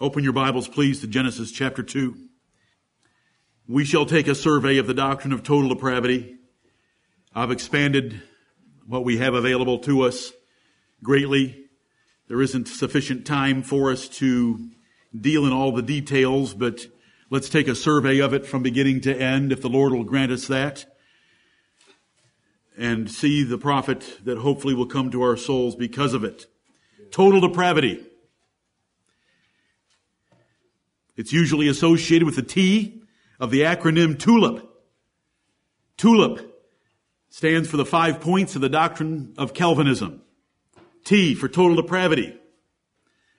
Open your Bibles, please, to Genesis chapter 2. We shall take a survey of the doctrine of total depravity. I've expanded what we have available to us greatly. There isn't sufficient time for us to deal in all the details, but let's take a survey of it from beginning to end, if the Lord will grant us that, and see the profit that hopefully will come to our souls because of it. Total depravity. It's usually associated with the T of the acronym TULIP. TULIP stands for the five points of the doctrine of Calvinism. T for total depravity.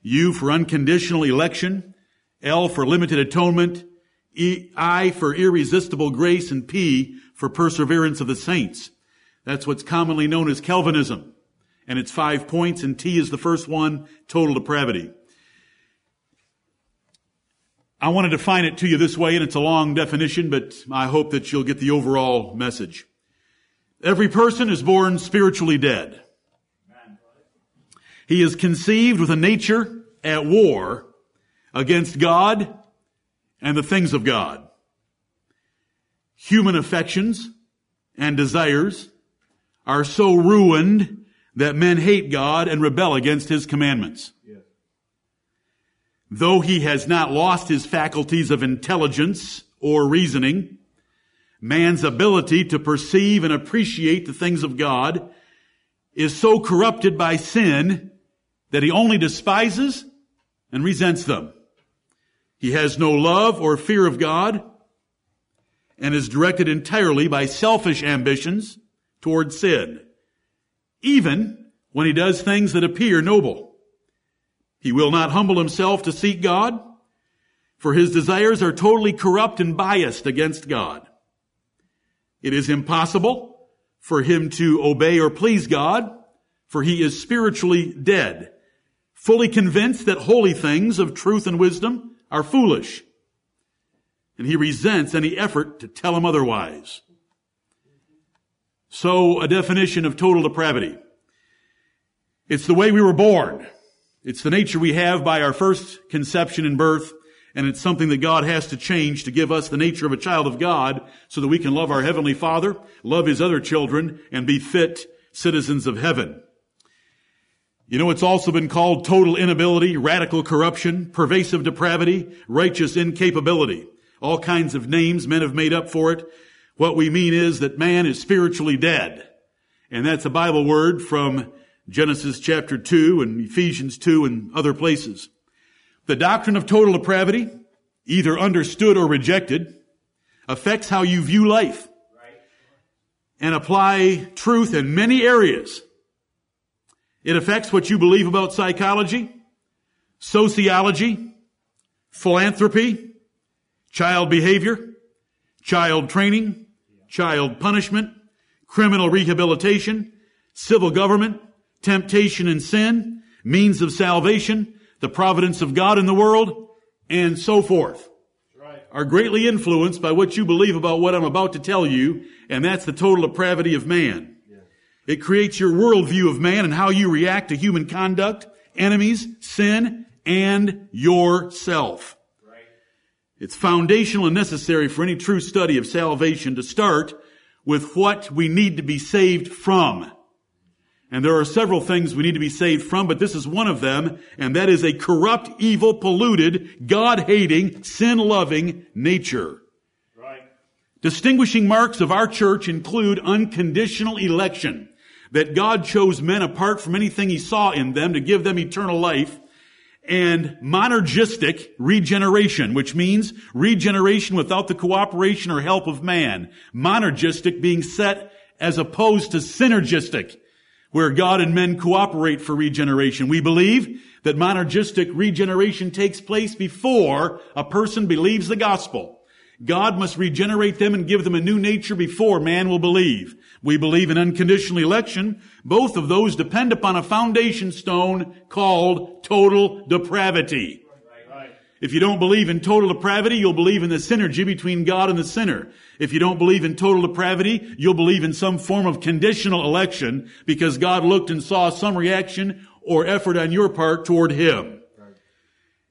U for unconditional election. L for limited atonement. E, I for irresistible grace and P for perseverance of the saints. That's what's commonly known as Calvinism. And it's five points and T is the first one, total depravity. I want to define it to you this way, and it's a long definition, but I hope that you'll get the overall message. Every person is born spiritually dead. He is conceived with a nature at war against God and the things of God. Human affections and desires are so ruined that men hate God and rebel against His commandments. Though he has not lost his faculties of intelligence or reasoning, man's ability to perceive and appreciate the things of God is so corrupted by sin that he only despises and resents them. He has no love or fear of God and is directed entirely by selfish ambitions toward sin, even when he does things that appear noble. He will not humble himself to seek God, for his desires are totally corrupt and biased against God. It is impossible for him to obey or please God, for he is spiritually dead, fully convinced that holy things of truth and wisdom are foolish. And he resents any effort to tell him otherwise. So, a definition of total depravity. It's the way we were born. It's the nature we have by our first conception and birth, and it's something that God has to change to give us the nature of a child of God so that we can love our Heavenly Father, love His other children, and be fit citizens of heaven. You know, it's also been called total inability, radical corruption, pervasive depravity, righteous incapability. All kinds of names men have made up for it. What we mean is that man is spiritually dead. And that's a Bible word from Genesis chapter 2 and Ephesians 2 and other places. The doctrine of total depravity, either understood or rejected, affects how you view life and apply truth in many areas. It affects what you believe about psychology, sociology, philanthropy, child behavior, child training, child punishment, criminal rehabilitation, civil government, temptation and sin, means of salvation, the providence of God in the world, and so forth. Are greatly influenced by what you believe about what I'm about to tell you, and that's the total depravity of man. Yeah. It creates your worldview of man and how you react to human conduct, enemies, sin, and yourself. Right. It's foundational and necessary for any true study of salvation to start with what we need to be saved from. And there are several things we need to be saved from, but this is one of them, and that is a corrupt, evil, polluted, God-hating, sin-loving nature. Right. Distinguishing marks of our church include unconditional election, that God chose men apart from anything he saw in them to give them eternal life, and monergistic regeneration, which means regeneration without the cooperation or help of man. Monergistic being set as opposed to synergistic where God and men cooperate for regeneration. We believe that monergistic regeneration takes place before a person believes the gospel. God must regenerate them and give them a new nature before man will believe. We believe in unconditional election. Both of those depend upon a foundation stone called total depravity. If you don't believe in total depravity, you'll believe in the synergy between God and the sinner. If you don't believe in total depravity, you'll believe in some form of conditional election because God looked and saw some reaction or effort on your part toward Him.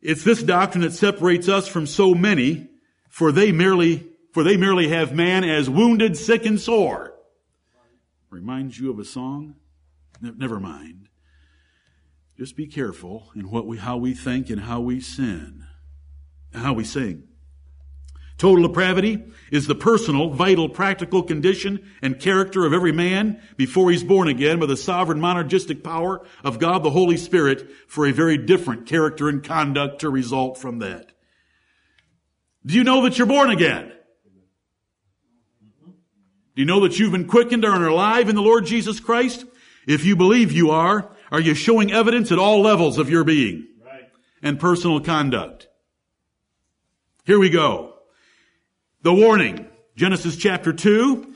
It's this doctrine that separates us from so many, for they merely, for they merely have man as wounded, sick, and sore. Reminds you of a song? Never mind. Just be careful in what we, how we think and how we sin, how we sing. Total depravity is the personal, vital, practical condition and character of every man before he's born again by the sovereign monergistic power of God the Holy Spirit for a very different character and conduct to result from that. Do you know that you're born again? Do you know that you've been quickened or are alive in the Lord Jesus Christ? If you believe you are, are you showing evidence at all levels of your being right. and personal conduct? Here we go. The warning. Genesis chapter 2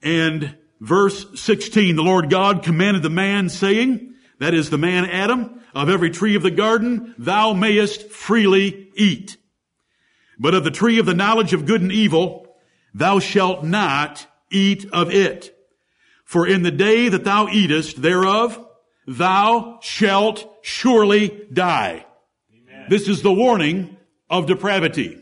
and verse 16. The Lord God commanded the man saying, that is the man Adam, of every tree of the garden thou mayest freely eat. But of the tree of the knowledge of good and evil, thou shalt not eat of it. For in the day that thou eatest thereof, thou shalt surely die. Amen. This is the warning of depravity.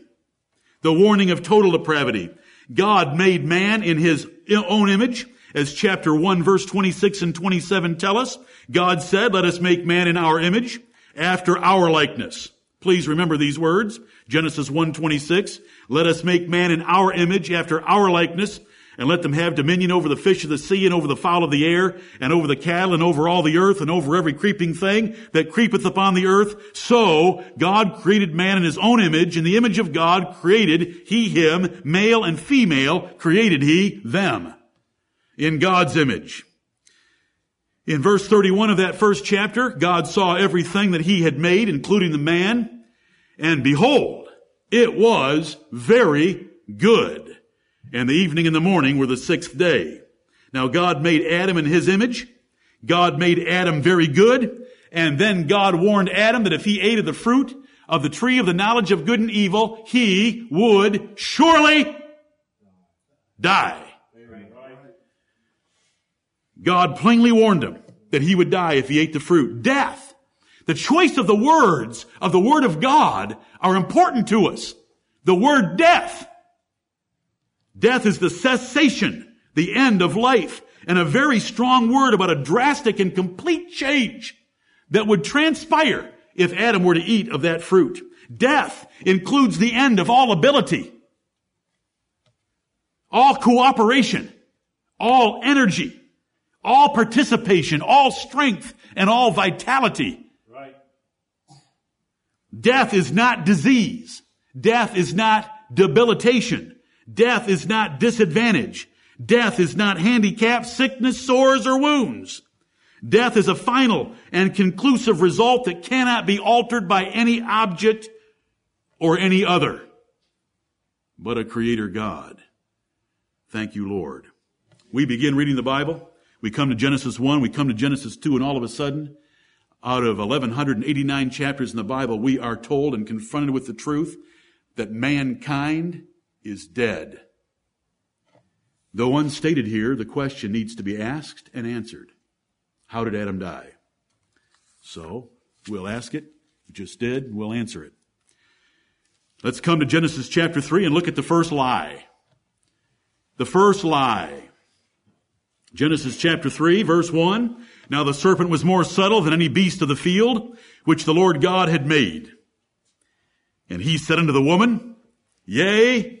The warning of total depravity. God made man in his own image, as chapter 1 verse 26 and 27 tell us. God said, let us make man in our image, after our likeness. Please remember these words. Genesis 1:26. Let us make man in our image after our likeness and let them have dominion over the fish of the sea and over the fowl of the air and over the cattle and over all the earth and over every creeping thing that creepeth upon the earth. So God created man in his own image. In the image of God created he him, male and female created he them. In God's image. In verse 31 of that first chapter, God saw everything that he had made, including the man, and behold, it was very good and the evening and the morning were the sixth day. Now God made Adam in his image. God made Adam very good. And then God warned Adam that if he ate of the fruit of the tree of the knowledge of good and evil, he would surely die. God plainly warned him that he would die if he ate the fruit. Death. The choice of the words of the Word of God are important to us. The word death Death is the cessation, the end of life, and a very strong word about a drastic and complete change that would transpire if Adam were to eat of that fruit. Death includes the end of all ability, all cooperation, all energy, all participation, all strength, and all vitality. Right. Death is not disease. Death is not debilitation. Death is not disadvantage. Death is not handicap, sickness, sores, or wounds. Death is a final and conclusive result that cannot be altered by any object or any other, but a creator God. Thank you, Lord. We begin reading the Bible. We come to Genesis 1, we come to Genesis 2, and all of a sudden, out of 1189 chapters in the Bible, we are told and confronted with the truth that mankind is dead. Though unstated here, the question needs to be asked and answered. How did Adam die? So, we'll ask it. We just did. We'll answer it. Let's come to Genesis chapter 3 and look at the first lie. The first lie. Genesis chapter 3 verse 1. Now the serpent was more subtle than any beast of the field, which the Lord God had made. And he said unto the woman, Yea,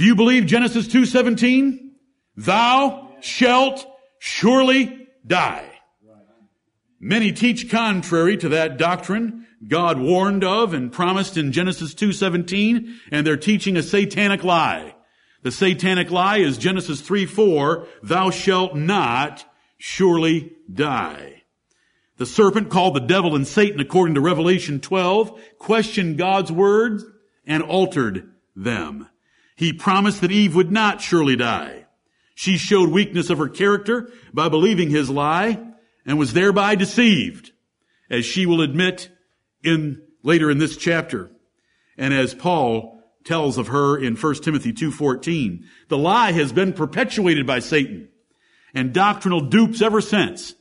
Do you believe Genesis 2:17? Thou shalt surely die. Many teach contrary to that doctrine God warned of and promised in Genesis 2:17, and they're teaching a satanic lie. The satanic lie is Genesis 3:4, thou shalt not surely die. The serpent, called the devil and Satan according to Revelation 12, questioned God's words and altered them. He promised that Eve would not surely die. She showed weakness of her character by believing his lie and was thereby deceived, as she will admit in later in this chapter. And as Paul tells of her in 1 Timothy 2:14, the lie has been perpetuated by Satan and doctrinal dupes ever since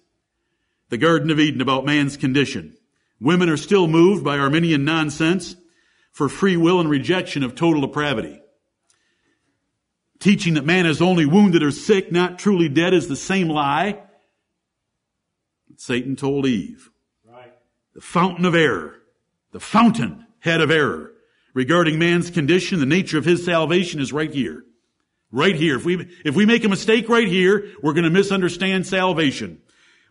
the Garden of Eden about man's condition. Women are still moved by Arminian nonsense for free will and rejection of total depravity. Teaching that man is only wounded or sick, not truly dead, is the same lie that Satan told Eve. Right. The fountain of error, the fountain head of error regarding man's condition, the nature of his salvation is right here. Right here. If we, if we make a mistake right here, we're going to misunderstand salvation.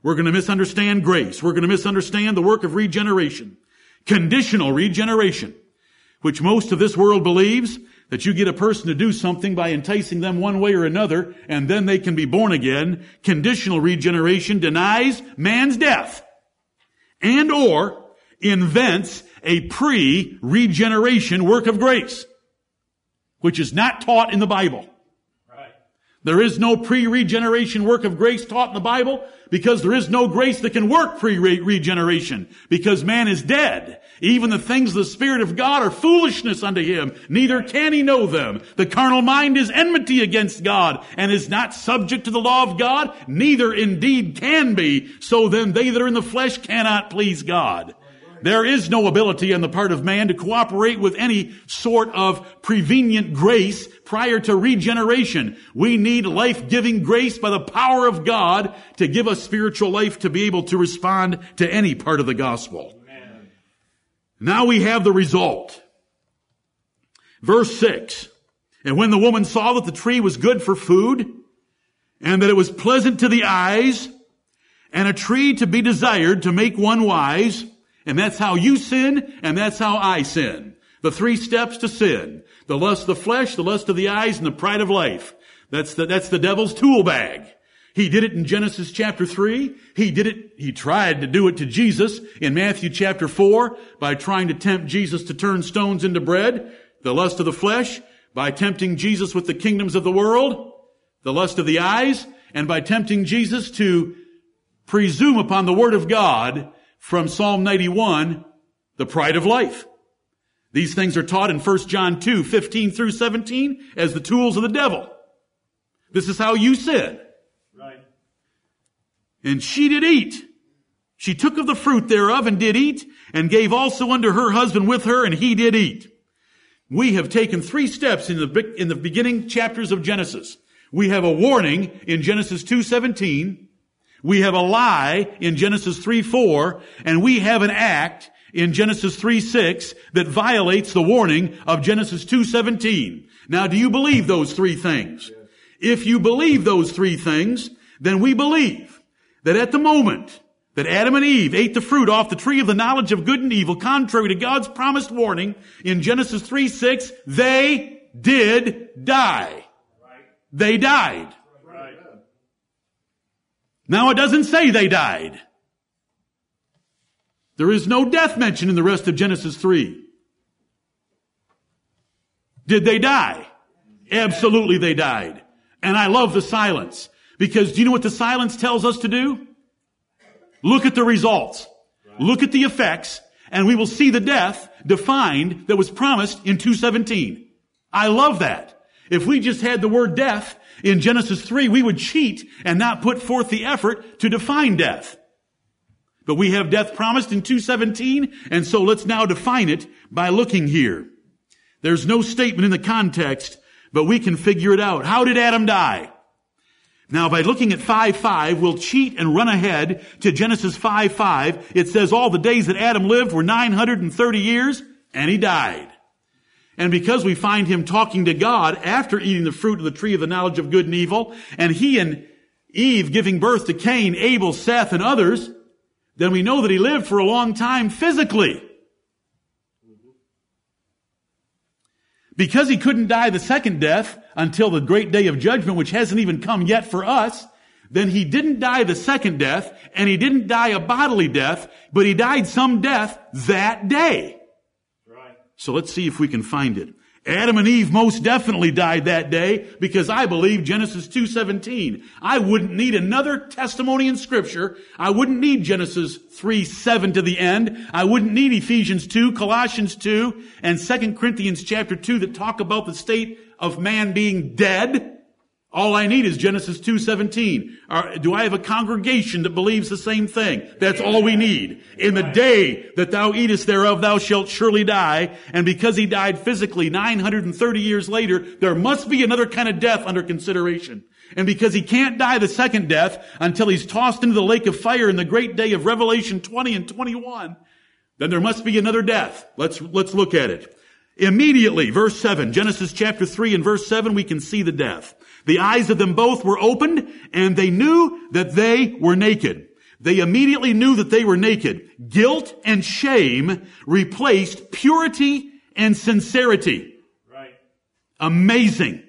We're going to misunderstand grace. We're going to misunderstand the work of regeneration. Conditional regeneration, which most of this world believes that you get a person to do something by enticing them one way or another and then they can be born again. Conditional regeneration denies man's death and or invents a pre-regeneration work of grace, which is not taught in the Bible. There is no pre-regeneration work of grace taught in the Bible because there is no grace that can work pre-regeneration because man is dead. Even the things of the Spirit of God are foolishness unto him. Neither can he know them. The carnal mind is enmity against God and is not subject to the law of God. Neither indeed can be. So then they that are in the flesh cannot please God. There is no ability on the part of man to cooperate with any sort of prevenient grace prior to regeneration. We need life-giving grace by the power of God to give us spiritual life to be able to respond to any part of the gospel. Amen. Now we have the result. Verse 6. And when the woman saw that the tree was good for food, and that it was pleasant to the eyes, and a tree to be desired to make one wise, and that's how you sin, and that's how I sin. The three steps to sin. The lust of the flesh, the lust of the eyes, and the pride of life. That's the, that's the devil's tool bag. He did it in Genesis chapter 3. He did it, he tried to do it to Jesus in Matthew chapter 4 by trying to tempt Jesus to turn stones into bread. The lust of the flesh by tempting Jesus with the kingdoms of the world. The lust of the eyes and by tempting Jesus to presume upon the word of God from Psalm 91, the pride of life. These things are taught in 1 John 2, 15 through 17 as the tools of the devil. This is how you sin. Right. And she did eat. She took of the fruit thereof and did eat, and gave also unto her husband with her, and he did eat. We have taken three steps in the, in the beginning chapters of Genesis. We have a warning in Genesis 2.17. We have a lie in Genesis 3 4, and we have an act in Genesis 3 6 that violates the warning of Genesis 2 17. Now, do you believe those three things? If you believe those three things, then we believe that at the moment that Adam and Eve ate the fruit off the tree of the knowledge of good and evil, contrary to God's promised warning in Genesis 3 6, they did die. They died. Now it doesn't say they died. There is no death mentioned in the rest of Genesis 3. Did they die? Absolutely they died. And I love the silence. Because do you know what the silence tells us to do? Look at the results. Look at the effects, and we will see the death defined that was promised in 217. I love that. If we just had the word death in Genesis 3, we would cheat and not put forth the effort to define death. But we have death promised in 217, and so let's now define it by looking here. There's no statement in the context, but we can figure it out. How did Adam die? Now, by looking at 5-5, we'll cheat and run ahead to Genesis 5-5. It says all the days that Adam lived were 930 years, and he died. And because we find him talking to God after eating the fruit of the tree of the knowledge of good and evil, and he and Eve giving birth to Cain, Abel, Seth, and others, then we know that he lived for a long time physically. Because he couldn't die the second death until the great day of judgment, which hasn't even come yet for us, then he didn't die the second death, and he didn't die a bodily death, but he died some death that day. So let's see if we can find it. Adam and Eve most definitely died that day because I believe Genesis 2.17. I wouldn't need another testimony in scripture. I wouldn't need Genesis 3, 7 to the end. I wouldn't need Ephesians 2, Colossians 2, and 2 Corinthians chapter 2 that talk about the state of man being dead. All I need is Genesis 2.17. Uh, do I have a congregation that believes the same thing? That's all we need. In the day that thou eatest thereof, thou shalt surely die. And because he died physically 930 years later, there must be another kind of death under consideration. And because he can't die the second death until he's tossed into the lake of fire in the great day of Revelation 20 and 21, then there must be another death. Let's, let's look at it. Immediately, verse 7, Genesis chapter 3 and verse 7, we can see the death. The eyes of them both were opened and they knew that they were naked. They immediately knew that they were naked. Guilt and shame replaced purity and sincerity. Right. Amazing.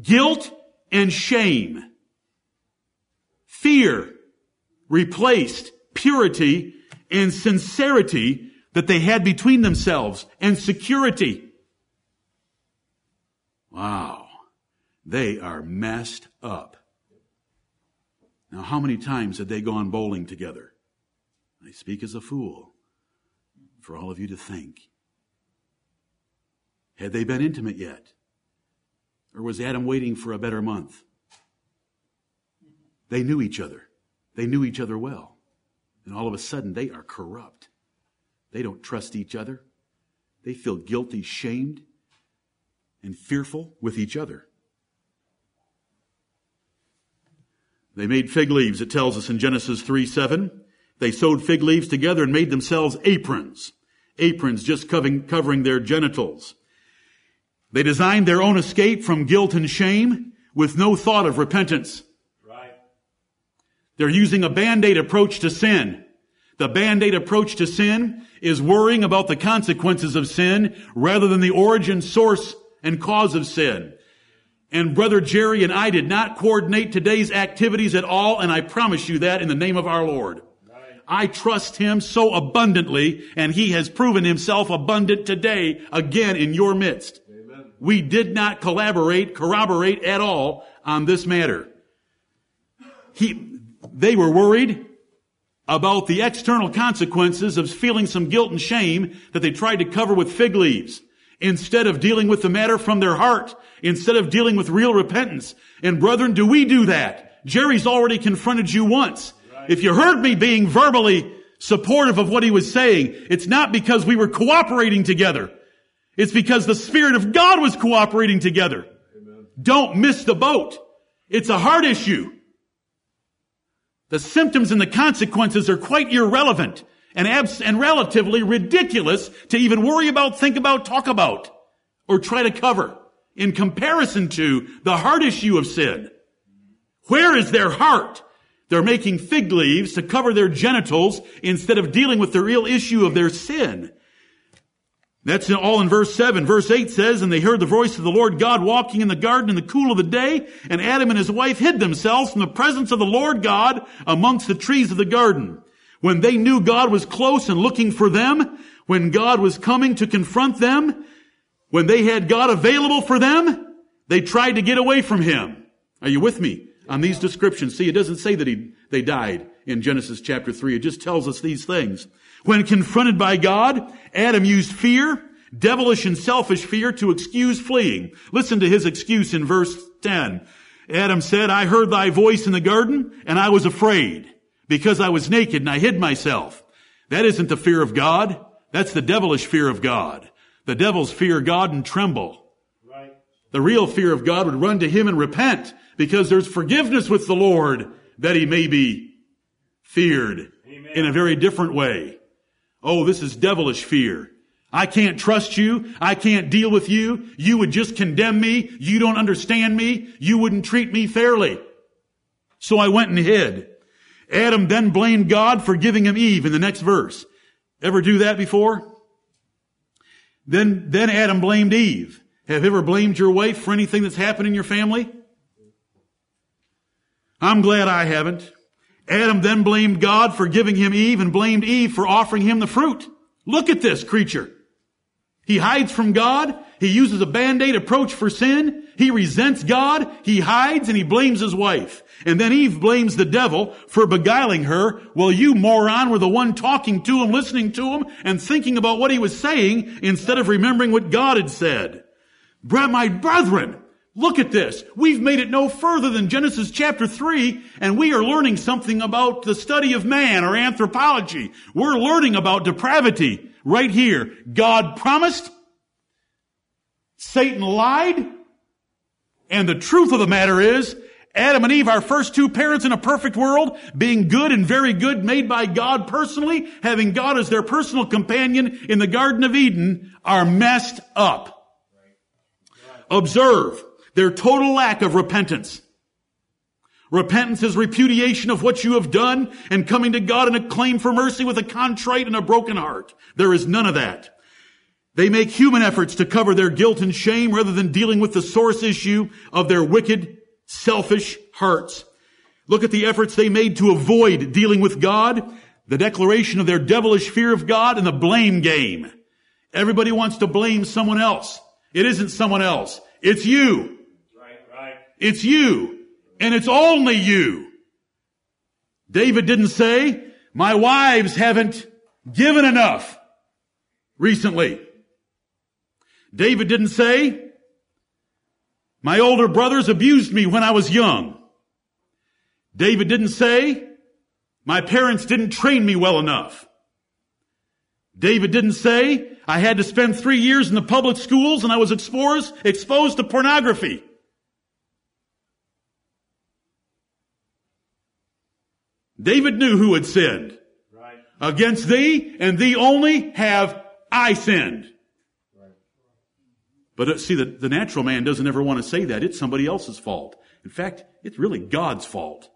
Guilt and shame. Fear replaced purity and sincerity that they had between themselves and security. Wow. They are messed up. Now, how many times had they gone bowling together? I speak as a fool for all of you to think. Had they been intimate yet? Or was Adam waiting for a better month? They knew each other. They knew each other well. And all of a sudden, they are corrupt. They don't trust each other. They feel guilty, shamed and fearful with each other. They made fig leaves, it tells us in Genesis 3 7. They sewed fig leaves together and made themselves aprons. Aprons just covering, covering their genitals. They designed their own escape from guilt and shame with no thought of repentance. Right. They're using a band-aid approach to sin. The band-aid approach to sin is worrying about the consequences of sin rather than the origin source and cause of sin. And brother Jerry and I did not coordinate today's activities at all, and I promise you that in the name of our Lord. I trust him so abundantly, and he has proven himself abundant today again in your midst. Amen. We did not collaborate, corroborate at all on this matter. He, they were worried about the external consequences of feeling some guilt and shame that they tried to cover with fig leaves instead of dealing with the matter from their heart, instead of dealing with real repentance. And brethren, do we do that? Jerry's already confronted you once. Right. If you heard me being verbally supportive of what he was saying, it's not because we were cooperating together. It's because the Spirit of God was cooperating together. Amen. Don't miss the boat. It's a heart issue. The symptoms and the consequences are quite irrelevant and, abs- and relatively ridiculous to even worry about, think about, talk about, or try to cover in comparison to the heart issue of sin. Where is their heart? They're making fig leaves to cover their genitals instead of dealing with the real issue of their sin. That's all in verse 7. Verse 8 says, And they heard the voice of the Lord God walking in the garden in the cool of the day, and Adam and his wife hid themselves from the presence of the Lord God amongst the trees of the garden. When they knew God was close and looking for them, when God was coming to confront them, when they had God available for them, they tried to get away from Him. Are you with me on these descriptions? See, it doesn't say that he, they died in Genesis chapter 3. It just tells us these things. When confronted by God, Adam used fear, devilish and selfish fear to excuse fleeing. Listen to his excuse in verse 10. Adam said, I heard thy voice in the garden and I was afraid because I was naked and I hid myself. That isn't the fear of God. That's the devilish fear of God. The devils fear God and tremble. Right. The real fear of God would run to Him and repent because there's forgiveness with the Lord that He may be feared Amen. in a very different way. Oh, this is devilish fear. I can't trust you. I can't deal with you. You would just condemn me. You don't understand me. You wouldn't treat me fairly. So I went and hid. Adam then blamed God for giving him Eve in the next verse. Ever do that before? Then, then Adam blamed Eve. Have you ever blamed your wife for anything that's happened in your family? I'm glad I haven't. Adam then blamed God for giving him Eve and blamed Eve for offering him the fruit. Look at this creature. He hides from God. He uses a band-aid approach for sin. He resents God. He hides and he blames his wife. And then Eve blames the devil for beguiling her. Well, you moron were the one talking to him, listening to him, and thinking about what he was saying instead of remembering what God had said. My brethren, look at this. We've made it no further than Genesis chapter 3, and we are learning something about the study of man or anthropology. We're learning about depravity right here. God promised, Satan lied, and the truth of the matter is, Adam and Eve, our first two parents in a perfect world, being good and very good, made by God personally, having God as their personal companion in the Garden of Eden, are messed up. Observe their total lack of repentance. Repentance is repudiation of what you have done and coming to God in a claim for mercy with a contrite and a broken heart. There is none of that. They make human efforts to cover their guilt and shame rather than dealing with the source issue of their wicked, selfish hearts. Look at the efforts they made to avoid dealing with God, the declaration of their devilish fear of God, and the blame game. Everybody wants to blame someone else. It isn't someone else. It's you. Right, right. It's you. And it's only you. David didn't say, my wives haven't given enough recently. David didn't say, my older brothers abused me when I was young. David didn't say, my parents didn't train me well enough. David didn't say, I had to spend three years in the public schools and I was exposed, exposed to pornography. David knew who had sinned. Right. Against thee and thee only have I sinned. But uh, see, the, the natural man doesn't ever want to say that. It's somebody else's fault. In fact, it's really God's fault.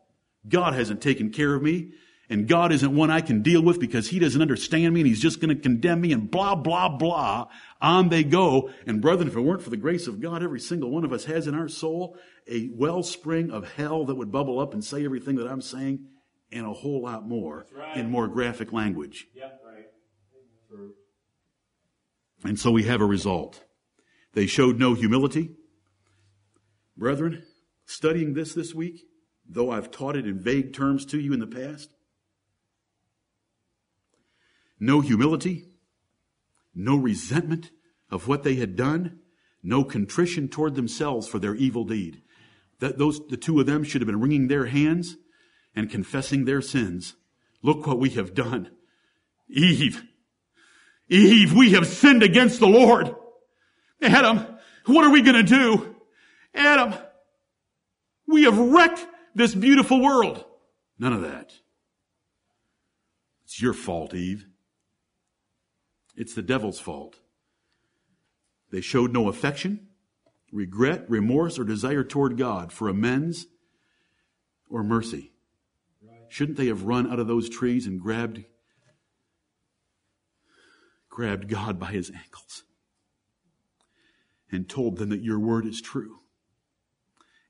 God hasn't taken care of me, and God isn't one I can deal with because He doesn't understand me and He's just going to condemn me and blah, blah, blah. On they go. And brethren, if it weren't for the grace of God, every single one of us has in our soul a wellspring of hell that would bubble up and say everything that I'm saying and a whole lot more right. in more graphic language. Yep, right. And so we have a result. They showed no humility. Brethren, studying this this week, though I've taught it in vague terms to you in the past, no humility, no resentment of what they had done, no contrition toward themselves for their evil deed. That those, the two of them should have been wringing their hands and confessing their sins. Look what we have done. Eve. Eve, we have sinned against the Lord. Adam, what are we going to do? Adam, we have wrecked this beautiful world. None of that. It's your fault, Eve. It's the devil's fault. They showed no affection, regret, remorse, or desire toward God for amends or mercy. Shouldn't they have run out of those trees and grabbed grabbed God by his ankles and told them that your word is true?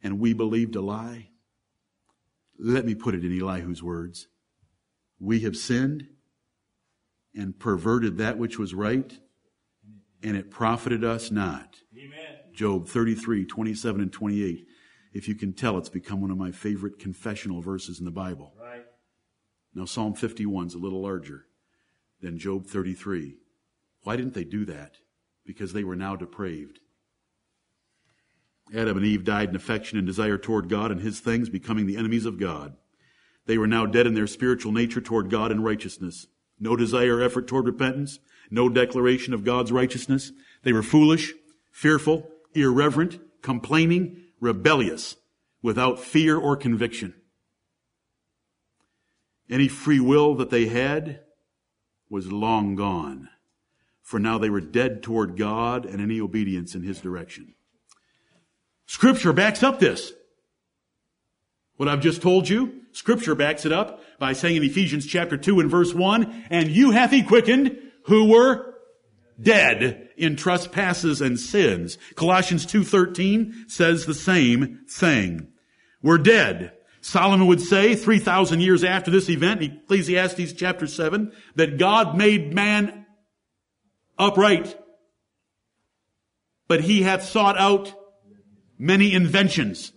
And we believed a lie. Let me put it in Elihu's words. We have sinned and perverted that which was right, and it profited us not. Amen. Job 33, 27 and 28. If you can tell, it's become one of my favorite confessional verses in the Bible. Right. Now, Psalm 51 is a little larger than Job 33. Why didn't they do that? Because they were now depraved. Adam and Eve died in affection and desire toward God and his things, becoming the enemies of God. They were now dead in their spiritual nature toward God and righteousness. No desire or effort toward repentance. No declaration of God's righteousness. They were foolish, fearful, irreverent, complaining, rebellious, without fear or conviction. Any free will that they had was long gone, for now they were dead toward God and any obedience in His direction. Scripture backs up this. What I've just told you, Scripture backs it up by saying in Ephesians chapter 2 and verse 1, and you hath he quickened who were dead in trespasses and sins. Colossians 2.13 says the same thing. We're dead. Solomon would say 3,000 years after this event, in Ecclesiastes chapter 7, that God made man upright, but he hath sought out many inventions.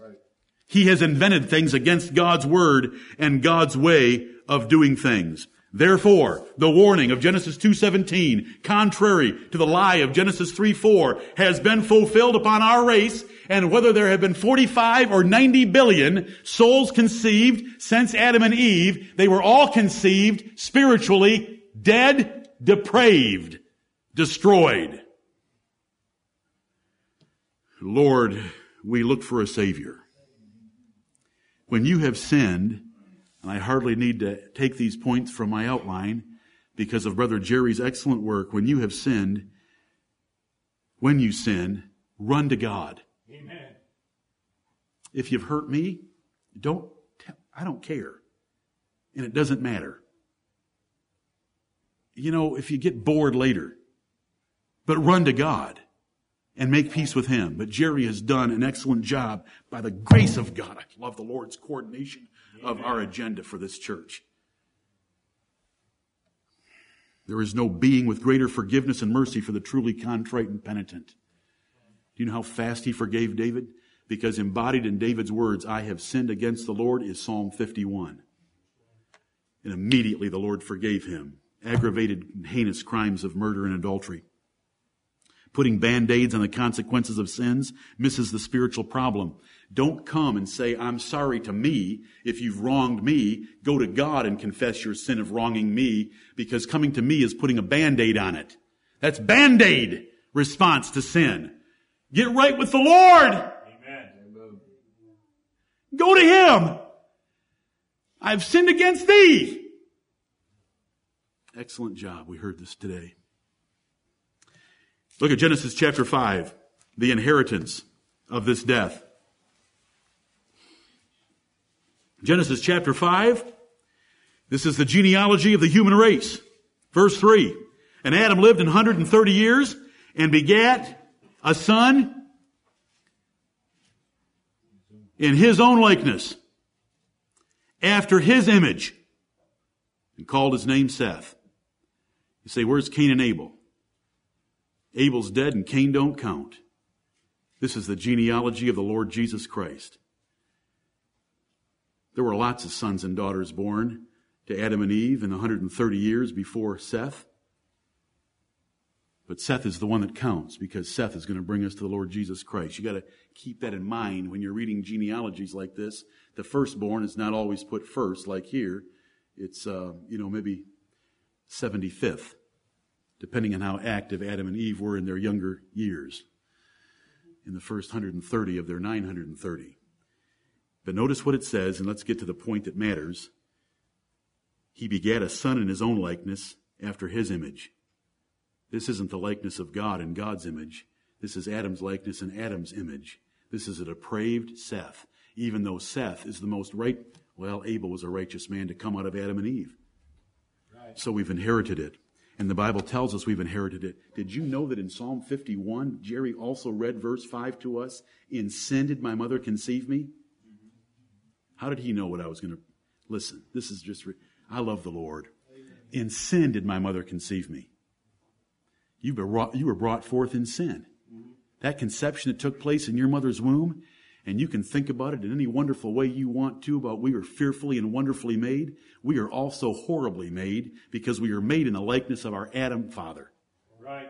He has invented things against God's word and God's way of doing things. Therefore, the warning of Genesis 2.17, contrary to the lie of Genesis 3.4, has been fulfilled upon our race, and whether there have been 45 or 90 billion souls conceived since Adam and Eve, they were all conceived spiritually dead, depraved, destroyed. Lord, we look for a Savior. When you have sinned, and I hardly need to take these points from my outline because of Brother Jerry's excellent work. When you have sinned, when you sin, run to God. Amen. If you've hurt me, don't, I don't care. And it doesn't matter. You know, if you get bored later, but run to God and make peace with Him. But Jerry has done an excellent job by the grace of God. I love the Lord's coordination of our agenda for this church. There is no being with greater forgiveness and mercy for the truly contrite and penitent. Do you know how fast he forgave David? Because embodied in David's words, I have sinned against the Lord, is Psalm 51. And immediately the Lord forgave him. Aggravated, heinous crimes of murder and adultery. Putting band-aids on the consequences of sins misses the spiritual problem. Don't come and say, I'm sorry to me if you've wronged me. Go to God and confess your sin of wronging me because coming to me is putting a band-aid on it. That's band-aid response to sin. Get right with the Lord. Amen. Go to Him. I've sinned against thee. Excellent job. We heard this today. Look at Genesis chapter 5, the inheritance of this death. Genesis chapter 5. This is the genealogy of the human race. Verse 3. And Adam lived in 130 years and begat a son in his own likeness, after his image, and called his name Seth. You say, where's Cain and Abel? Abel's dead and Cain don't count. This is the genealogy of the Lord Jesus Christ. There were lots of sons and daughters born to Adam and Eve in the 130 years before Seth. But Seth is the one that counts because Seth is going to bring us to the Lord Jesus Christ. You got to keep that in mind when you're reading genealogies like this. The firstborn is not always put first, like here. It's, uh, you know, maybe 75th, depending on how active Adam and Eve were in their younger years, in the first 130 of their 930. But notice what it says, and let's get to the point that matters. He begat a son in his own likeness after his image. This isn't the likeness of God in God's image. This is Adam's likeness in Adam's image. This is a depraved Seth, even though Seth is the most right. Well, Abel was a righteous man to come out of Adam and Eve. Right. So we've inherited it. And the Bible tells us we've inherited it. Did you know that in Psalm 51, Jerry also read verse 5 to us? In sin did my mother conceive me? How did he know what I was going to listen? This is just, re- I love the Lord. In sin did my mother conceive me. You were, brought, you were brought forth in sin. That conception that took place in your mother's womb, and you can think about it in any wonderful way you want to about we are fearfully and wonderfully made. We are also horribly made because we are made in the likeness of our Adam father. Right.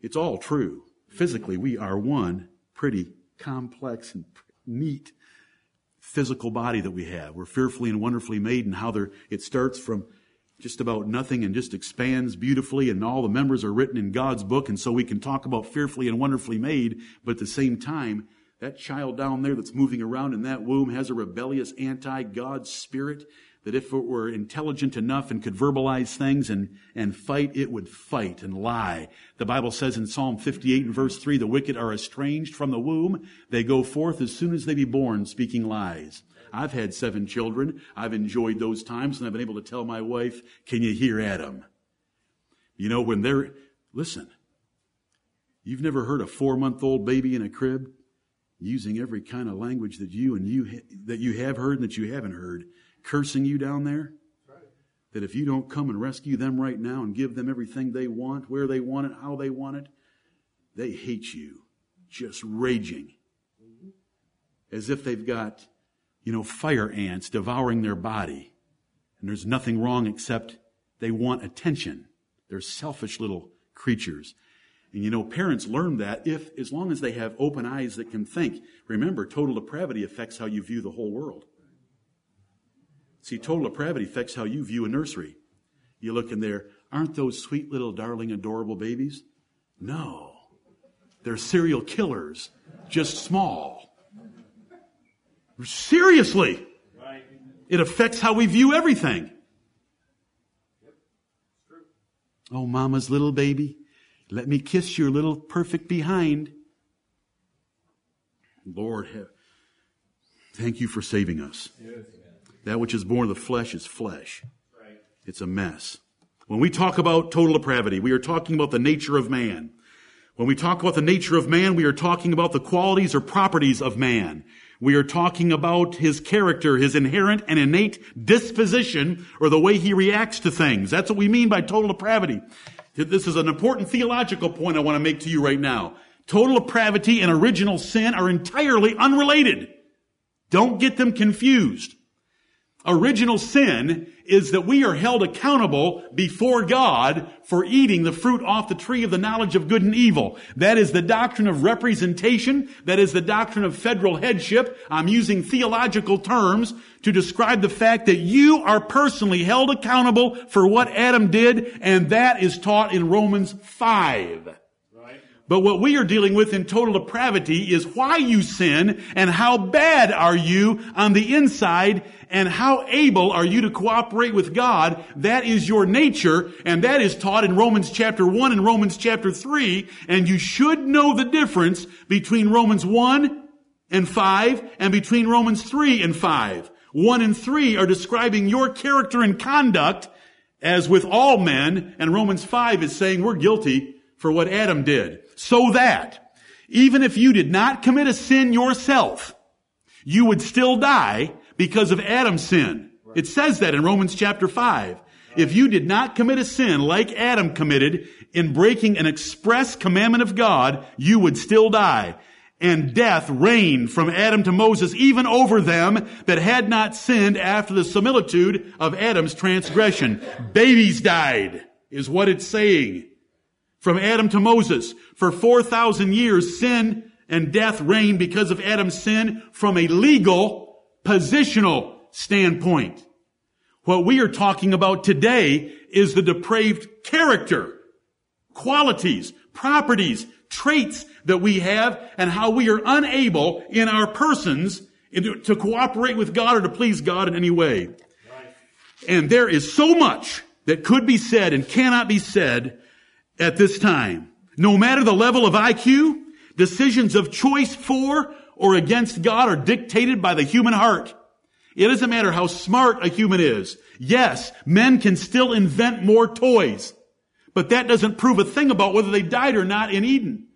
It's all true. Physically, we are one pretty complex and neat physical body that we have. We're fearfully and wonderfully made and how it starts from just about nothing and just expands beautifully and all the members are written in God's book and so we can talk about fearfully and wonderfully made, but at the same time, that child down there that's moving around in that womb has a rebellious anti-God spirit that if it were intelligent enough and could verbalize things and, and fight, it would fight and lie. The Bible says in Psalm 58 and verse 3, the wicked are estranged from the womb. They go forth as soon as they be born, speaking lies. I've had seven children. I've enjoyed those times and I've been able to tell my wife, can you hear Adam? You know, when they're, listen, you've never heard a four month old baby in a crib? Using every kind of language that you and you that you have heard and that you haven't heard, cursing you down there. That if you don't come and rescue them right now and give them everything they want, where they want it, how they want it, they hate you, just raging, as if they've got, you know, fire ants devouring their body, and there's nothing wrong except they want attention. They're selfish little creatures. And you know, parents learn that if, as long as they have open eyes that can think. Remember, total depravity affects how you view the whole world. See, total depravity affects how you view a nursery. You look in there, aren't those sweet little darling adorable babies? No. They're serial killers, just small. Seriously. It affects how we view everything. Oh, mama's little baby. Let me kiss your little perfect behind. Lord, have, thank you for saving us. That which is born of the flesh is flesh. It's a mess. When we talk about total depravity, we are talking about the nature of man. When we talk about the nature of man, we are talking about the qualities or properties of man. We are talking about his character, his inherent and innate disposition, or the way he reacts to things. That's what we mean by total depravity. This is an important theological point I want to make to you right now. Total depravity and original sin are entirely unrelated. Don't get them confused. Original sin is that we are held accountable before God for eating the fruit off the tree of the knowledge of good and evil. That is the doctrine of representation. That is the doctrine of federal headship. I'm using theological terms to describe the fact that you are personally held accountable for what Adam did, and that is taught in Romans 5. But what we are dealing with in total depravity is why you sin and how bad are you on the inside and how able are you to cooperate with God. That is your nature and that is taught in Romans chapter 1 and Romans chapter 3 and you should know the difference between Romans 1 and 5 and between Romans 3 and 5. 1 and 3 are describing your character and conduct as with all men and Romans 5 is saying we're guilty for what Adam did. So that, even if you did not commit a sin yourself, you would still die because of Adam's sin. It says that in Romans chapter 5. If you did not commit a sin like Adam committed in breaking an express commandment of God, you would still die. And death reigned from Adam to Moses, even over them that had not sinned after the similitude of Adam's transgression. Babies died, is what it's saying from Adam to Moses. For 4,000 years, sin and death reigned because of Adam's sin from a legal, positional standpoint. What we are talking about today is the depraved character, qualities, properties, traits that we have and how we are unable in our persons to cooperate with God or to please God in any way. And there is so much that could be said and cannot be said at this time. No matter the level of IQ, decisions of choice for or against God are dictated by the human heart. It doesn't matter how smart a human is. Yes, men can still invent more toys, but that doesn't prove a thing about whether they died or not in Eden.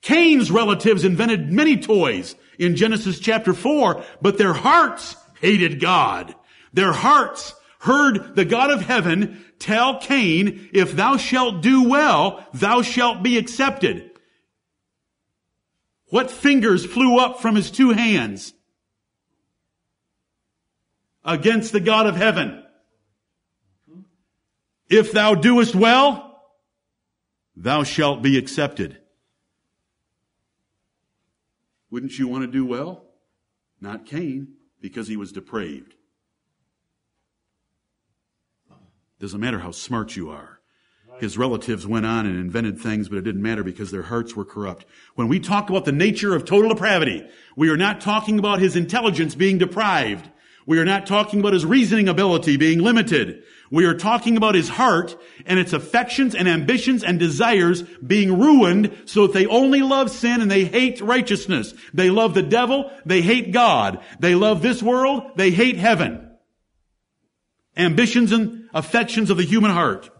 Cain's relatives invented many toys in Genesis chapter 4, but their hearts hated God. Their hearts heard the God of heaven tell Cain, if thou shalt do well, thou shalt be accepted. What fingers flew up from his two hands against the God of heaven? If thou doest well, thou shalt be accepted. Wouldn't you want to do well? Not Cain, because he was depraved. Doesn't matter how smart you are. His relatives went on and invented things, but it didn't matter because their hearts were corrupt. When we talk about the nature of total depravity, we are not talking about his intelligence being deprived. We are not talking about his reasoning ability being limited. We are talking about his heart and its affections and ambitions and desires being ruined so that they only love sin and they hate righteousness. They love the devil, they hate God. They love this world, they hate heaven. Ambitions and affections of the human heart.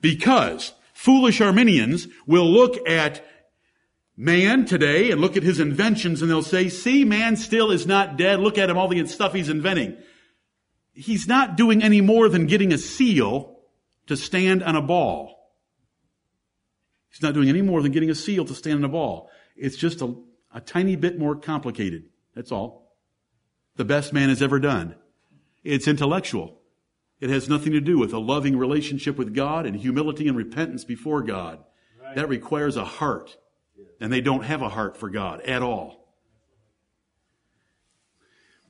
Because foolish Arminians will look at man today and look at his inventions and they'll say, see, man still is not dead. Look at him, all the stuff he's inventing. He's not doing any more than getting a seal to stand on a ball. He's not doing any more than getting a seal to stand on a ball. It's just a, a tiny bit more complicated. That's all. The best man has ever done. It's intellectual. It has nothing to do with a loving relationship with God and humility and repentance before God. Right. That requires a heart and they don't have a heart for God at all.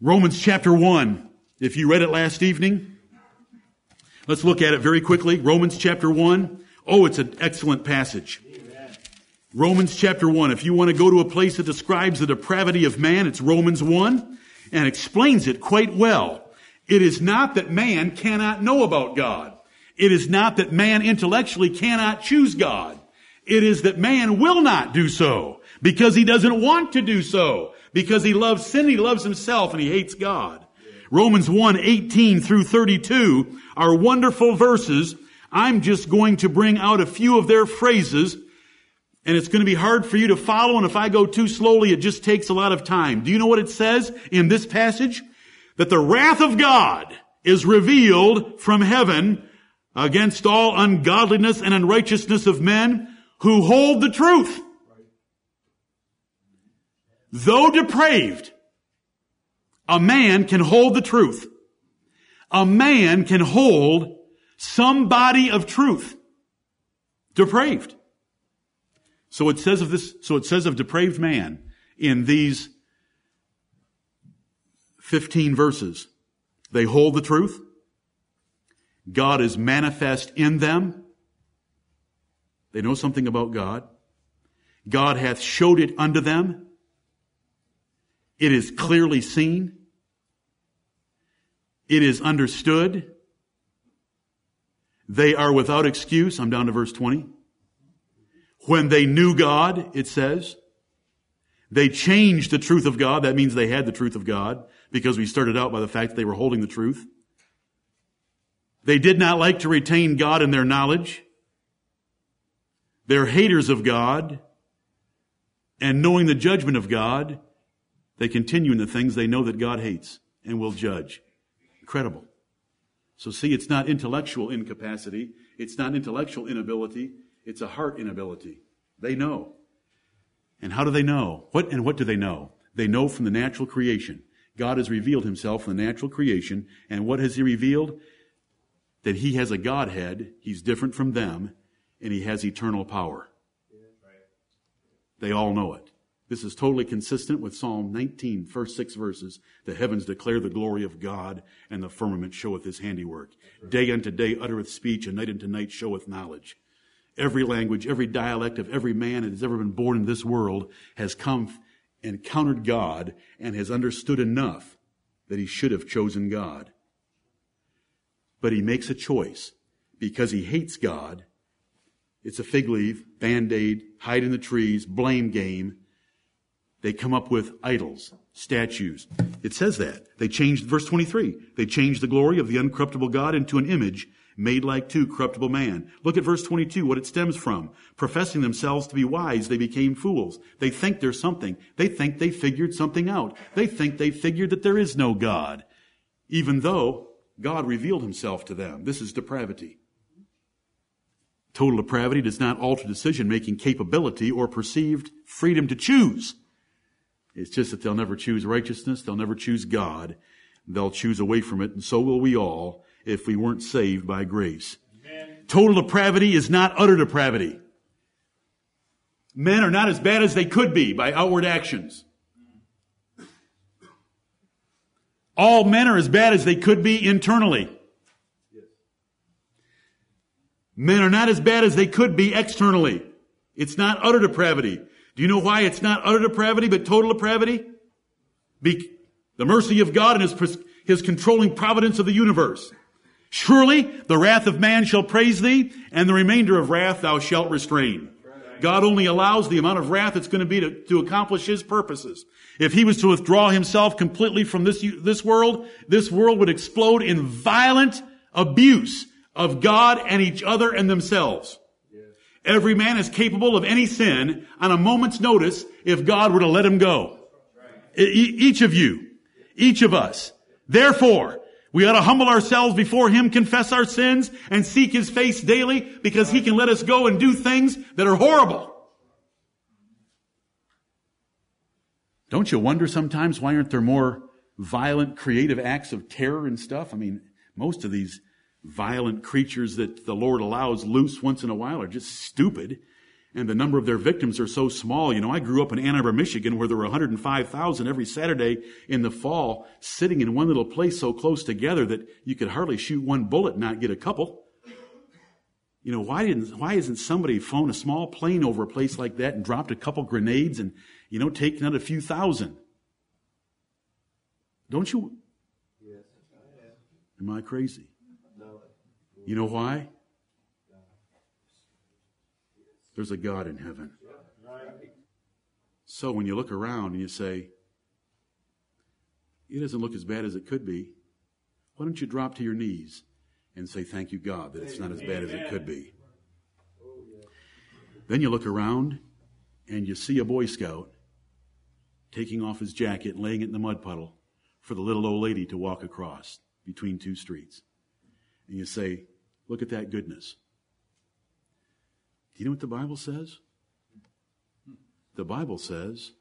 Romans chapter 1, if you read it last evening, let's look at it very quickly. Romans chapter 1. Oh, it's an excellent passage. Amen. Romans chapter 1. If you want to go to a place that describes the depravity of man, it's Romans 1 and explains it quite well. It is not that man cannot know about God. It is not that man intellectually cannot choose God. It is that man will not do so because he doesn't want to do so because he loves sin, he loves himself, and he hates God. Romans 1, 18 through 32 are wonderful verses. I'm just going to bring out a few of their phrases and it's going to be hard for you to follow. And if I go too slowly, it just takes a lot of time. Do you know what it says in this passage? That the wrath of God is revealed from heaven against all ungodliness and unrighteousness of men who hold the truth. Though depraved, a man can hold the truth. A man can hold some body of truth. Depraved. So it says of this, so it says of depraved man in these 15 verses. They hold the truth. God is manifest in them. They know something about God. God hath showed it unto them. It is clearly seen. It is understood. They are without excuse. I'm down to verse 20. When they knew God, it says, they changed the truth of God. That means they had the truth of God because we started out by the fact that they were holding the truth. They did not like to retain God in their knowledge. They're haters of God, and knowing the judgment of God, they continue in the things they know that God hates and will judge. Incredible. So see, it's not intellectual incapacity. It's not intellectual inability. It's a heart inability. They know. And how do they know? What and what do they know? They know from the natural creation. God has revealed himself in the natural creation. And what has he revealed? That he has a Godhead. He's different from them and he has eternal power. They all know it. This is totally consistent with Psalm 19, first six verses. The heavens declare the glory of God, and the firmament showeth his handiwork. Day unto day uttereth speech, and night unto night showeth knowledge. Every language, every dialect of every man that has ever been born in this world has come encountered God and has understood enough that he should have chosen God. But he makes a choice because he hates God it's a fig leaf, band aid, hide in the trees, blame game. They come up with idols, statues. It says that. They changed, verse 23, they changed the glory of the uncorruptible God into an image made like to corruptible man. Look at verse 22, what it stems from. Professing themselves to be wise, they became fools. They think there's something. They think they figured something out. They think they figured that there is no God, even though God revealed himself to them. This is depravity. Total depravity does not alter decision making capability or perceived freedom to choose. It's just that they'll never choose righteousness, they'll never choose God, they'll choose away from it, and so will we all if we weren't saved by grace. Amen. Total depravity is not utter depravity. Men are not as bad as they could be by outward actions. All men are as bad as they could be internally. Men are not as bad as they could be externally. It's not utter depravity. Do you know why it's not utter depravity, but total depravity? Be- the mercy of God and his, his controlling providence of the universe. Surely the wrath of man shall praise thee, and the remainder of wrath thou shalt restrain. God only allows the amount of wrath it's going to be to, to accomplish his purposes. If he was to withdraw himself completely from this, this world, this world would explode in violent abuse of God and each other and themselves. Every man is capable of any sin on a moment's notice if God were to let him go. E- each of you, each of us. Therefore, we ought to humble ourselves before Him, confess our sins, and seek His face daily because He can let us go and do things that are horrible. Don't you wonder sometimes why aren't there more violent, creative acts of terror and stuff? I mean, most of these violent creatures that the Lord allows loose once in a while are just stupid. And the number of their victims are so small. You know, I grew up in Ann Arbor, Michigan, where there were 105,000 every Saturday in the fall, sitting in one little place so close together that you could hardly shoot one bullet and not get a couple. You know, why didn't, why isn't somebody flown a small plane over a place like that and dropped a couple grenades and, you know, taken out a few thousand? Don't you? Yes. Am I crazy? No. You know why? There's a God in heaven. So when you look around and you say, it doesn't look as bad as it could be, why don't you drop to your knees and say, Thank you, God, that it's not as bad as it could be? Then you look around and you see a Boy Scout taking off his jacket and laying it in the mud puddle for the little old lady to walk across between two streets. And you say, Look at that goodness. Do you know what the Bible says? The Bible says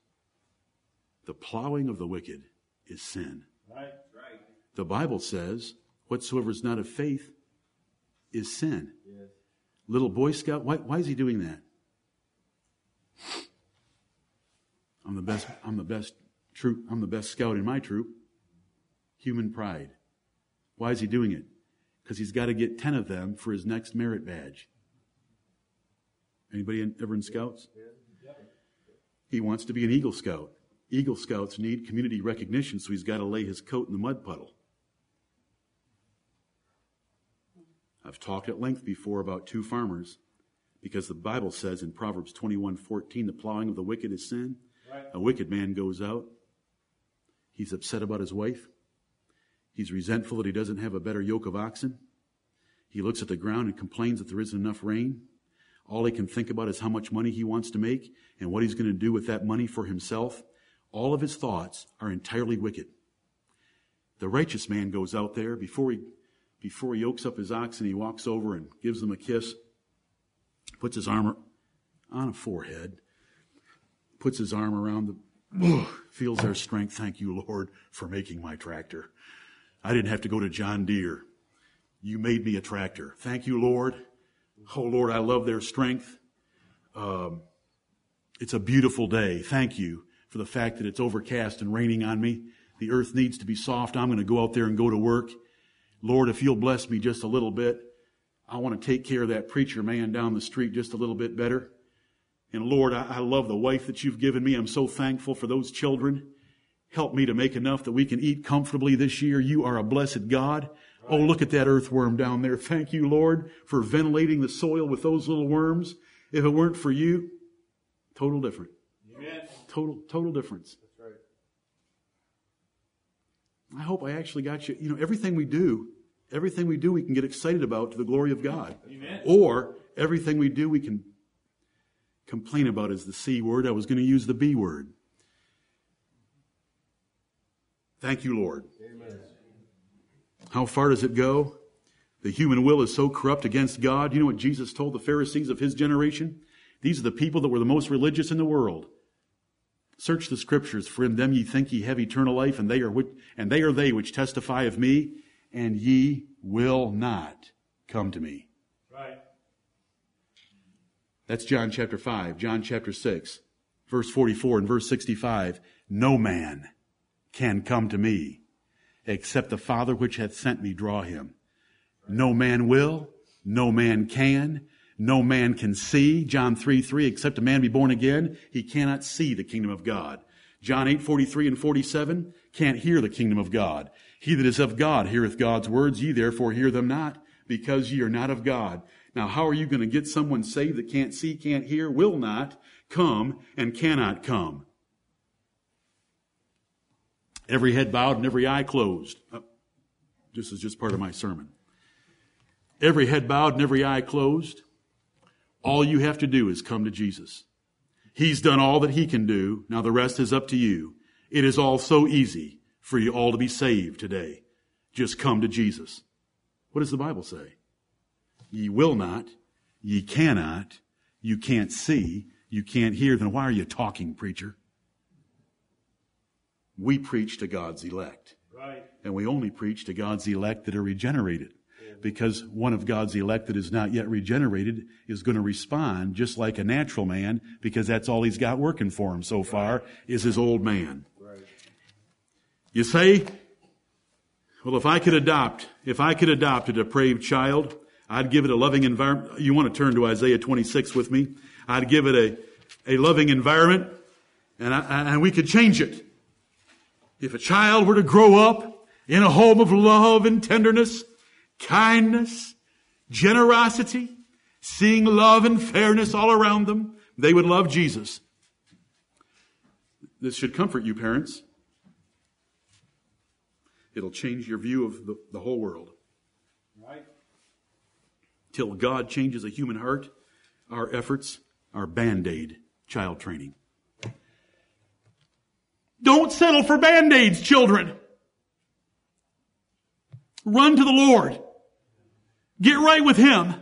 the plowing of the wicked is sin. Right, right. The Bible says whatsoever is not of faith is sin. Yes. Little Boy Scout, why, why is he doing that? I'm the best, I'm the best troop, I'm the best scout in my troop human pride. Why is he doing it? Because he's got to get 10 of them for his next merit badge. Anybody ever in scouts? He wants to be an Eagle Scout. Eagle Scouts need community recognition, so he's got to lay his coat in the mud puddle. I've talked at length before about two farmers because the Bible says in Proverbs 21:14 the plowing of the wicked is sin. Right. A wicked man goes out. He's upset about his wife. He's resentful that he doesn't have a better yoke of oxen. He looks at the ground and complains that there isn't enough rain. All he can think about is how much money he wants to make and what he's going to do with that money for himself. All of his thoughts are entirely wicked. The righteous man goes out there before he, before he yokes up his oxen, he walks over and gives them a kiss, puts his arm on a forehead, puts his arm around the, feels their strength. Thank you, Lord, for making my tractor. I didn't have to go to John Deere. You made me a tractor. Thank you, Lord. Oh, Lord, I love their strength. Um, it's a beautiful day. Thank you for the fact that it's overcast and raining on me. The earth needs to be soft. I'm going to go out there and go to work. Lord, if you'll bless me just a little bit, I want to take care of that preacher man down the street just a little bit better. And Lord, I, I love the wife that you've given me. I'm so thankful for those children. Help me to make enough that we can eat comfortably this year. You are a blessed God. Oh, look at that earthworm down there. Thank you, Lord, for ventilating the soil with those little worms. If it weren't for you, total different. Yes. Total, total difference. That's right. I hope I actually got you. You know, everything we do, everything we do, we can get excited about to the glory of God. Amen. Or everything we do, we can complain about is the C word. I was going to use the B word. Thank you, Lord. Amen. How far does it go? The human will is so corrupt against God. You know what Jesus told the Pharisees of his generation? These are the people that were the most religious in the world. Search the scriptures, for in them ye think ye have eternal life, and they are which, and they are they which testify of me, and ye will not come to me. Right. That's John chapter 5, John chapter 6, verse 44 and verse 65. No man can come to me except the Father which hath sent me draw him. No man will, no man can, no man can see. John 3, 3, except a man be born again, he cannot see the kingdom of God. John 8, 43 and 47, can't hear the kingdom of God. He that is of God heareth God's words, ye therefore hear them not, because ye are not of God. Now, how are you going to get someone saved that can't see, can't hear, will not come, and cannot come? Every head bowed and every eye closed. Uh, this is just part of my sermon. Every head bowed and every eye closed. All you have to do is come to Jesus. He's done all that he can do. Now the rest is up to you. It is all so easy for you all to be saved today. Just come to Jesus. What does the Bible say? Ye will not, ye cannot, you can't see, you can't hear. Then why are you talking, preacher? We preach to God's elect. Right. And we only preach to God's elect that are regenerated. Because one of God's elect that is not yet regenerated is going to respond just like a natural man because that's all he's got working for him so far is his old man. Right. You say, well, if I could adopt, if I could adopt a depraved child, I'd give it a loving environment. You want to turn to Isaiah 26 with me? I'd give it a, a loving environment and, I, and we could change it. If a child were to grow up in a home of love and tenderness, kindness, generosity, seeing love and fairness all around them, they would love Jesus. This should comfort you, parents. It'll change your view of the, the whole world. Right. Till God changes a human heart, our efforts are band aid child training. Don't settle for band aids, children. Run to the Lord. Get right with Him.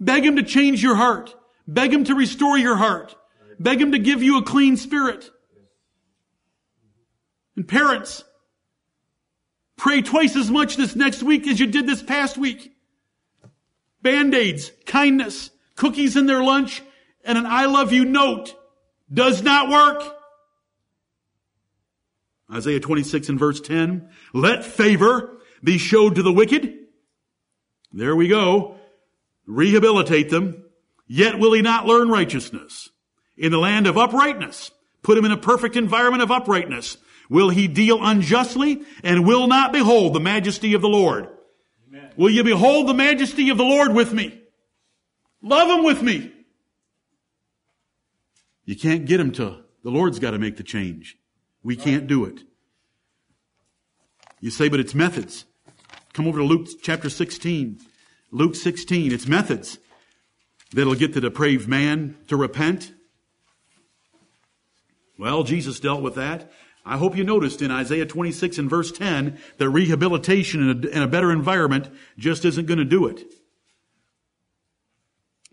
Beg Him to change your heart. Beg Him to restore your heart. Beg Him to give you a clean spirit. And parents, pray twice as much this next week as you did this past week. Band-aids, kindness, cookies in their lunch, and an I love you note does not work. Isaiah 26 and verse 10. Let favor be showed to the wicked. There we go. Rehabilitate them. Yet will he not learn righteousness. In the land of uprightness, put him in a perfect environment of uprightness. Will he deal unjustly and will not behold the majesty of the Lord? Amen. Will you behold the majesty of the Lord with me? Love him with me. You can't get him to, the Lord's got to make the change. We can't do it. You say, but it's methods. Come over to Luke chapter 16. Luke 16, it's methods that'll get the depraved man to repent. Well, Jesus dealt with that. I hope you noticed in Isaiah 26 and verse 10 that rehabilitation in a, in a better environment just isn't going to do it.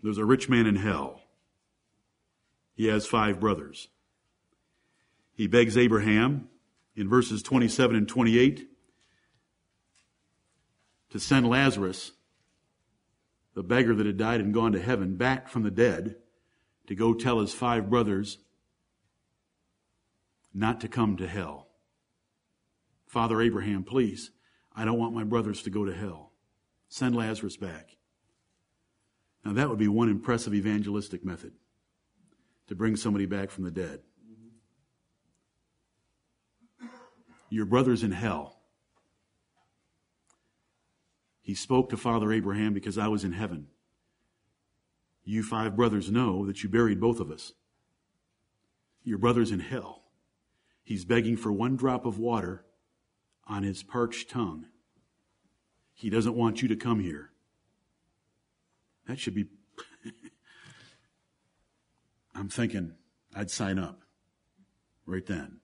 There's a rich man in hell. He has five brothers. He begs Abraham in verses 27 and 28 to send Lazarus, the beggar that had died and gone to heaven, back from the dead to go tell his five brothers not to come to hell. Father Abraham, please, I don't want my brothers to go to hell. Send Lazarus back. Now, that would be one impressive evangelistic method to bring somebody back from the dead. Your brother's in hell. He spoke to Father Abraham because I was in heaven. You five brothers know that you buried both of us. Your brother's in hell. He's begging for one drop of water on his parched tongue. He doesn't want you to come here. That should be. I'm thinking I'd sign up right then.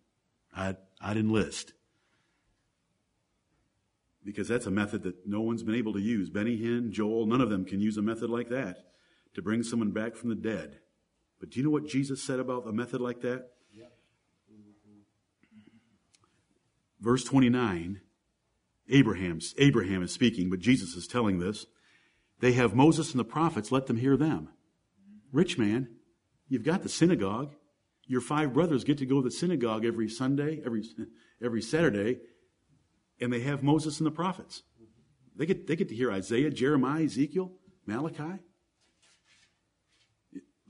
I'd, I'd enlist. Because that's a method that no one's been able to use. Benny Hinn, Joel, none of them can use a method like that to bring someone back from the dead. But do you know what Jesus said about a method like that? Verse 29, Abraham's, Abraham is speaking, but Jesus is telling this. They have Moses and the prophets, let them hear them. Rich man, you've got the synagogue. Your five brothers get to go to the synagogue every Sunday, every, every Saturday, and they have Moses and the prophets. They get, they get to hear Isaiah, Jeremiah, Ezekiel, Malachi.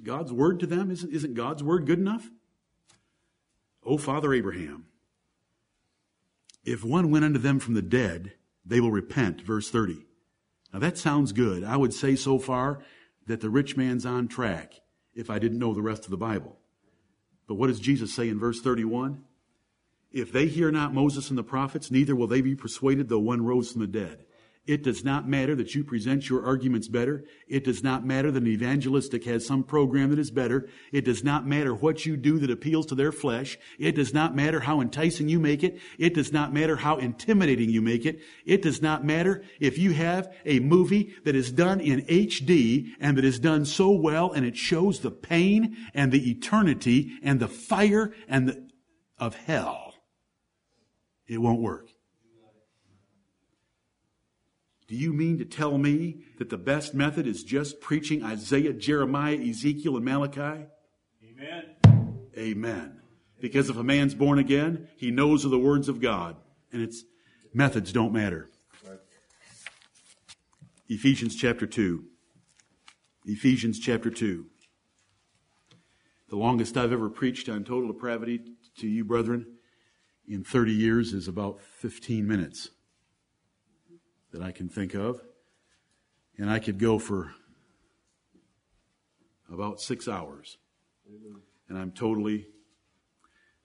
God's word to them, isn't, isn't God's word good enough? Oh, Father Abraham, if one went unto them from the dead, they will repent. Verse 30. Now that sounds good. I would say so far that the rich man's on track if I didn't know the rest of the Bible. But what does Jesus say in verse 31? If they hear not Moses and the prophets, neither will they be persuaded though one rose from the dead. It does not matter that you present your arguments better. It does not matter that an evangelistic has some program that is better. It does not matter what you do that appeals to their flesh. It does not matter how enticing you make it. It does not matter how intimidating you make it. It does not matter if you have a movie that is done in HD and that is done so well and it shows the pain and the eternity and the fire and the, of hell. It won't work. Do you mean to tell me that the best method is just preaching Isaiah, Jeremiah, Ezekiel, and Malachi? Amen. Amen. Because if a man's born again, he knows of the words of God, and its methods don't matter. Ephesians chapter 2. Ephesians chapter 2. The longest I've ever preached on total depravity to you, brethren, in 30 years is about 15 minutes that I can think of. And I could go for about six hours. And I'm totally,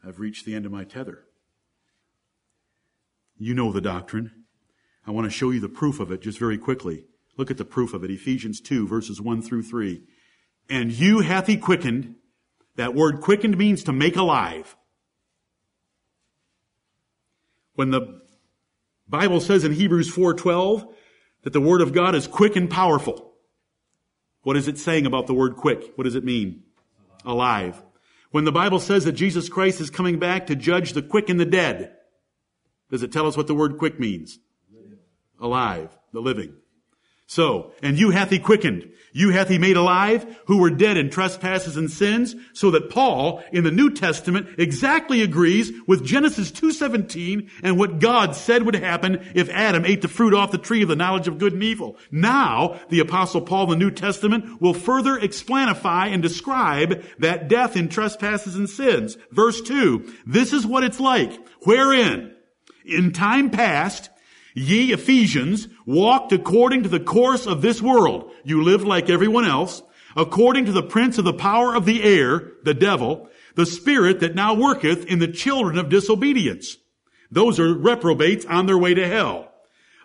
I've reached the end of my tether. You know the doctrine. I want to show you the proof of it just very quickly. Look at the proof of it. Ephesians 2 verses 1 through 3. And you hath he quickened. That word quickened means to make alive. When the Bible says in Hebrews 4:12 that the word of God is quick and powerful. What is it saying about the word quick? What does it mean? Alive. When the Bible says that Jesus Christ is coming back to judge the quick and the dead, does it tell us what the word quick means? Alive, the living. So, and you hath he quickened. You hath he made alive who were dead in trespasses and sins, so that Paul in the New Testament exactly agrees with Genesis 2.17 and what God said would happen if Adam ate the fruit off the tree of the knowledge of good and evil. Now, the apostle Paul in the New Testament will further explanify and describe that death in trespasses and sins. Verse 2, this is what it's like, wherein in time past Ye Ephesians walked according to the course of this world. You lived like everyone else, according to the prince of the power of the air, the devil, the spirit that now worketh in the children of disobedience. Those are reprobates on their way to hell.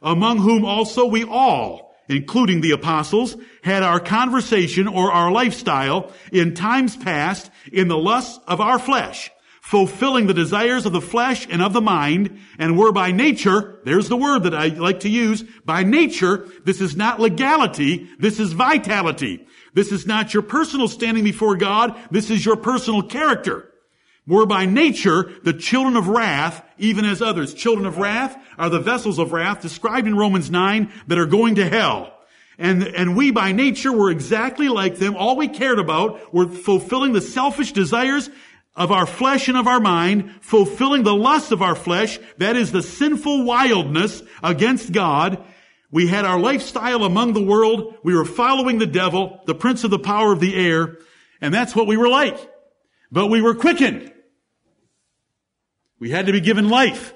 Among whom also we all, including the apostles, had our conversation or our lifestyle in times past in the lusts of our flesh fulfilling the desires of the flesh and of the mind, and were by nature, there's the word that I like to use, by nature, this is not legality, this is vitality. This is not your personal standing before God, this is your personal character. Were by nature the children of wrath, even as others. Children of wrath are the vessels of wrath described in Romans 9 that are going to hell. And, and we by nature were exactly like them. All we cared about were fulfilling the selfish desires of our flesh and of our mind, fulfilling the lust of our flesh, that is the sinful wildness against God. We had our lifestyle among the world. We were following the devil, the prince of the power of the air, and that's what we were like. But we were quickened. We had to be given life.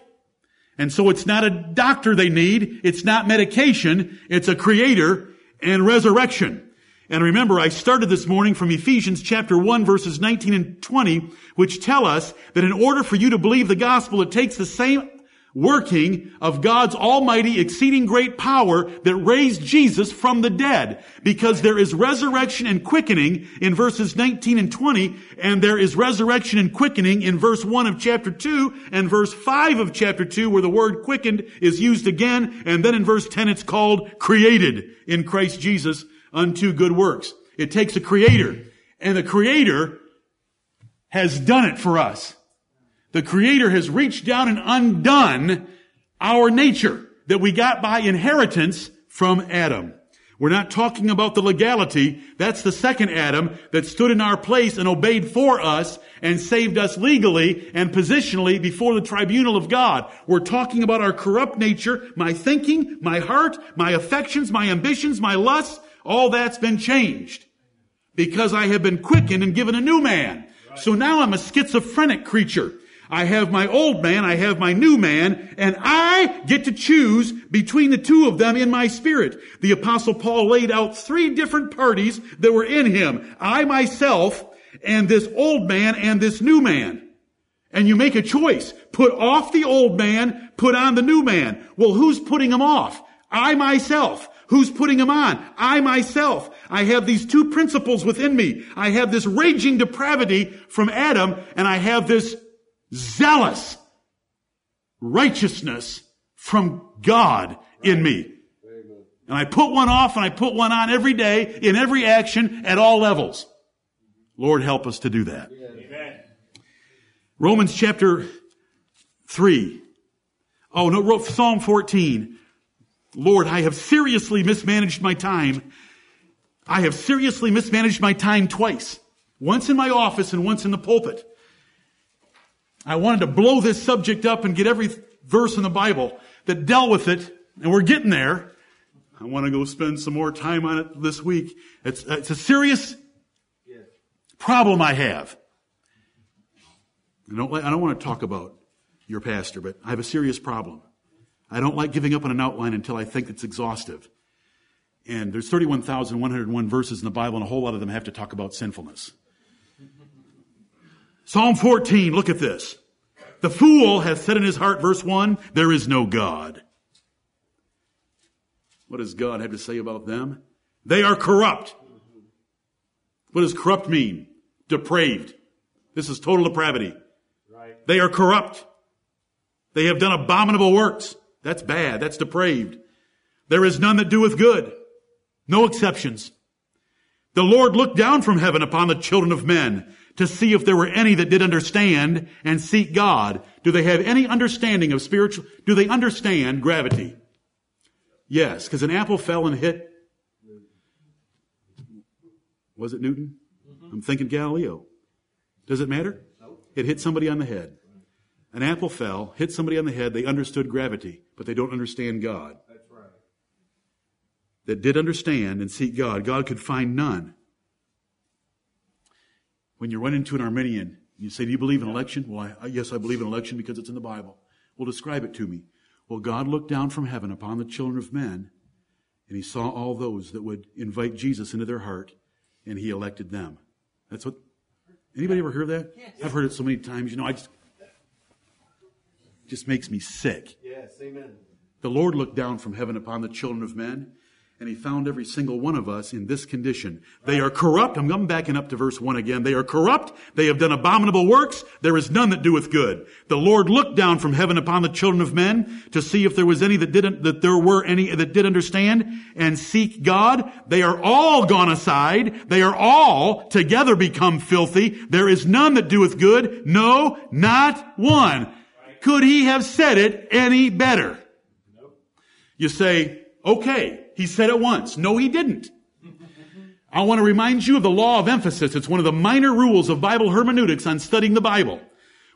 And so it's not a doctor they need. It's not medication. It's a creator and resurrection. And remember, I started this morning from Ephesians chapter 1 verses 19 and 20, which tell us that in order for you to believe the gospel, it takes the same working of God's almighty exceeding great power that raised Jesus from the dead. Because there is resurrection and quickening in verses 19 and 20, and there is resurrection and quickening in verse 1 of chapter 2 and verse 5 of chapter 2 where the word quickened is used again, and then in verse 10 it's called created in Christ Jesus unto good works. It takes a creator. And the creator has done it for us. The creator has reached down and undone our nature that we got by inheritance from Adam. We're not talking about the legality. That's the second Adam that stood in our place and obeyed for us and saved us legally and positionally before the tribunal of God. We're talking about our corrupt nature, my thinking, my heart, my affections, my ambitions, my lusts, all that's been changed because I have been quickened and given a new man. So now I'm a schizophrenic creature. I have my old man, I have my new man, and I get to choose between the two of them in my spirit. The apostle Paul laid out three different parties that were in him. I myself, and this old man, and this new man. And you make a choice. Put off the old man, put on the new man. Well, who's putting him off? I myself. Who's putting them on? I myself. I have these two principles within me. I have this raging depravity from Adam, and I have this zealous righteousness from God in me. And I put one off and I put one on every day, in every action, at all levels. Lord help us to do that. Romans chapter 3. Oh no, Psalm 14. Lord, I have seriously mismanaged my time. I have seriously mismanaged my time twice. Once in my office and once in the pulpit. I wanted to blow this subject up and get every verse in the Bible that dealt with it, and we're getting there. I want to go spend some more time on it this week. It's, it's a serious problem I have. I don't, I don't want to talk about your pastor, but I have a serious problem. I don't like giving up on an outline until I think it's exhaustive. And there's 31,101 verses in the Bible, and a whole lot of them have to talk about sinfulness. Psalm 14, look at this. The fool hath said in his heart, verse 1, there is no God. What does God have to say about them? They are corrupt. What does corrupt mean? Depraved. This is total depravity. Right. They are corrupt. They have done abominable works. That's bad. That's depraved. There is none that doeth good. No exceptions. The Lord looked down from heaven upon the children of men to see if there were any that did understand and seek God. Do they have any understanding of spiritual, do they understand gravity? Yes, because an apple fell and hit, was it Newton? Mm-hmm. I'm thinking Galileo. Does it matter? It hit somebody on the head. An apple fell, hit somebody on the head, they understood gravity, but they don't understand God. That's right. That did understand and seek God. God could find none. When you run into an Arminian, you say, Do you believe in election? Well, I, yes, I believe in election because it's in the Bible. Well, describe it to me. Well, God looked down from heaven upon the children of men, and he saw all those that would invite Jesus into their heart, and he elected them. That's what. Anybody ever heard that? Yes. I've heard it so many times. You know, I just just makes me sick. Yes, amen. The Lord looked down from heaven upon the children of men, and he found every single one of us in this condition. They are corrupt. I'm, I'm backing up to verse 1 again. They are corrupt. They have done abominable works. There is none that doeth good. The Lord looked down from heaven upon the children of men to see if there was any that didn't, that there were any that did understand and seek God. They are all gone aside. They are all together become filthy. There is none that doeth good. No, not one. Could he have said it any better? You say, okay, he said it once. No, he didn't. I want to remind you of the law of emphasis. It's one of the minor rules of Bible hermeneutics on studying the Bible.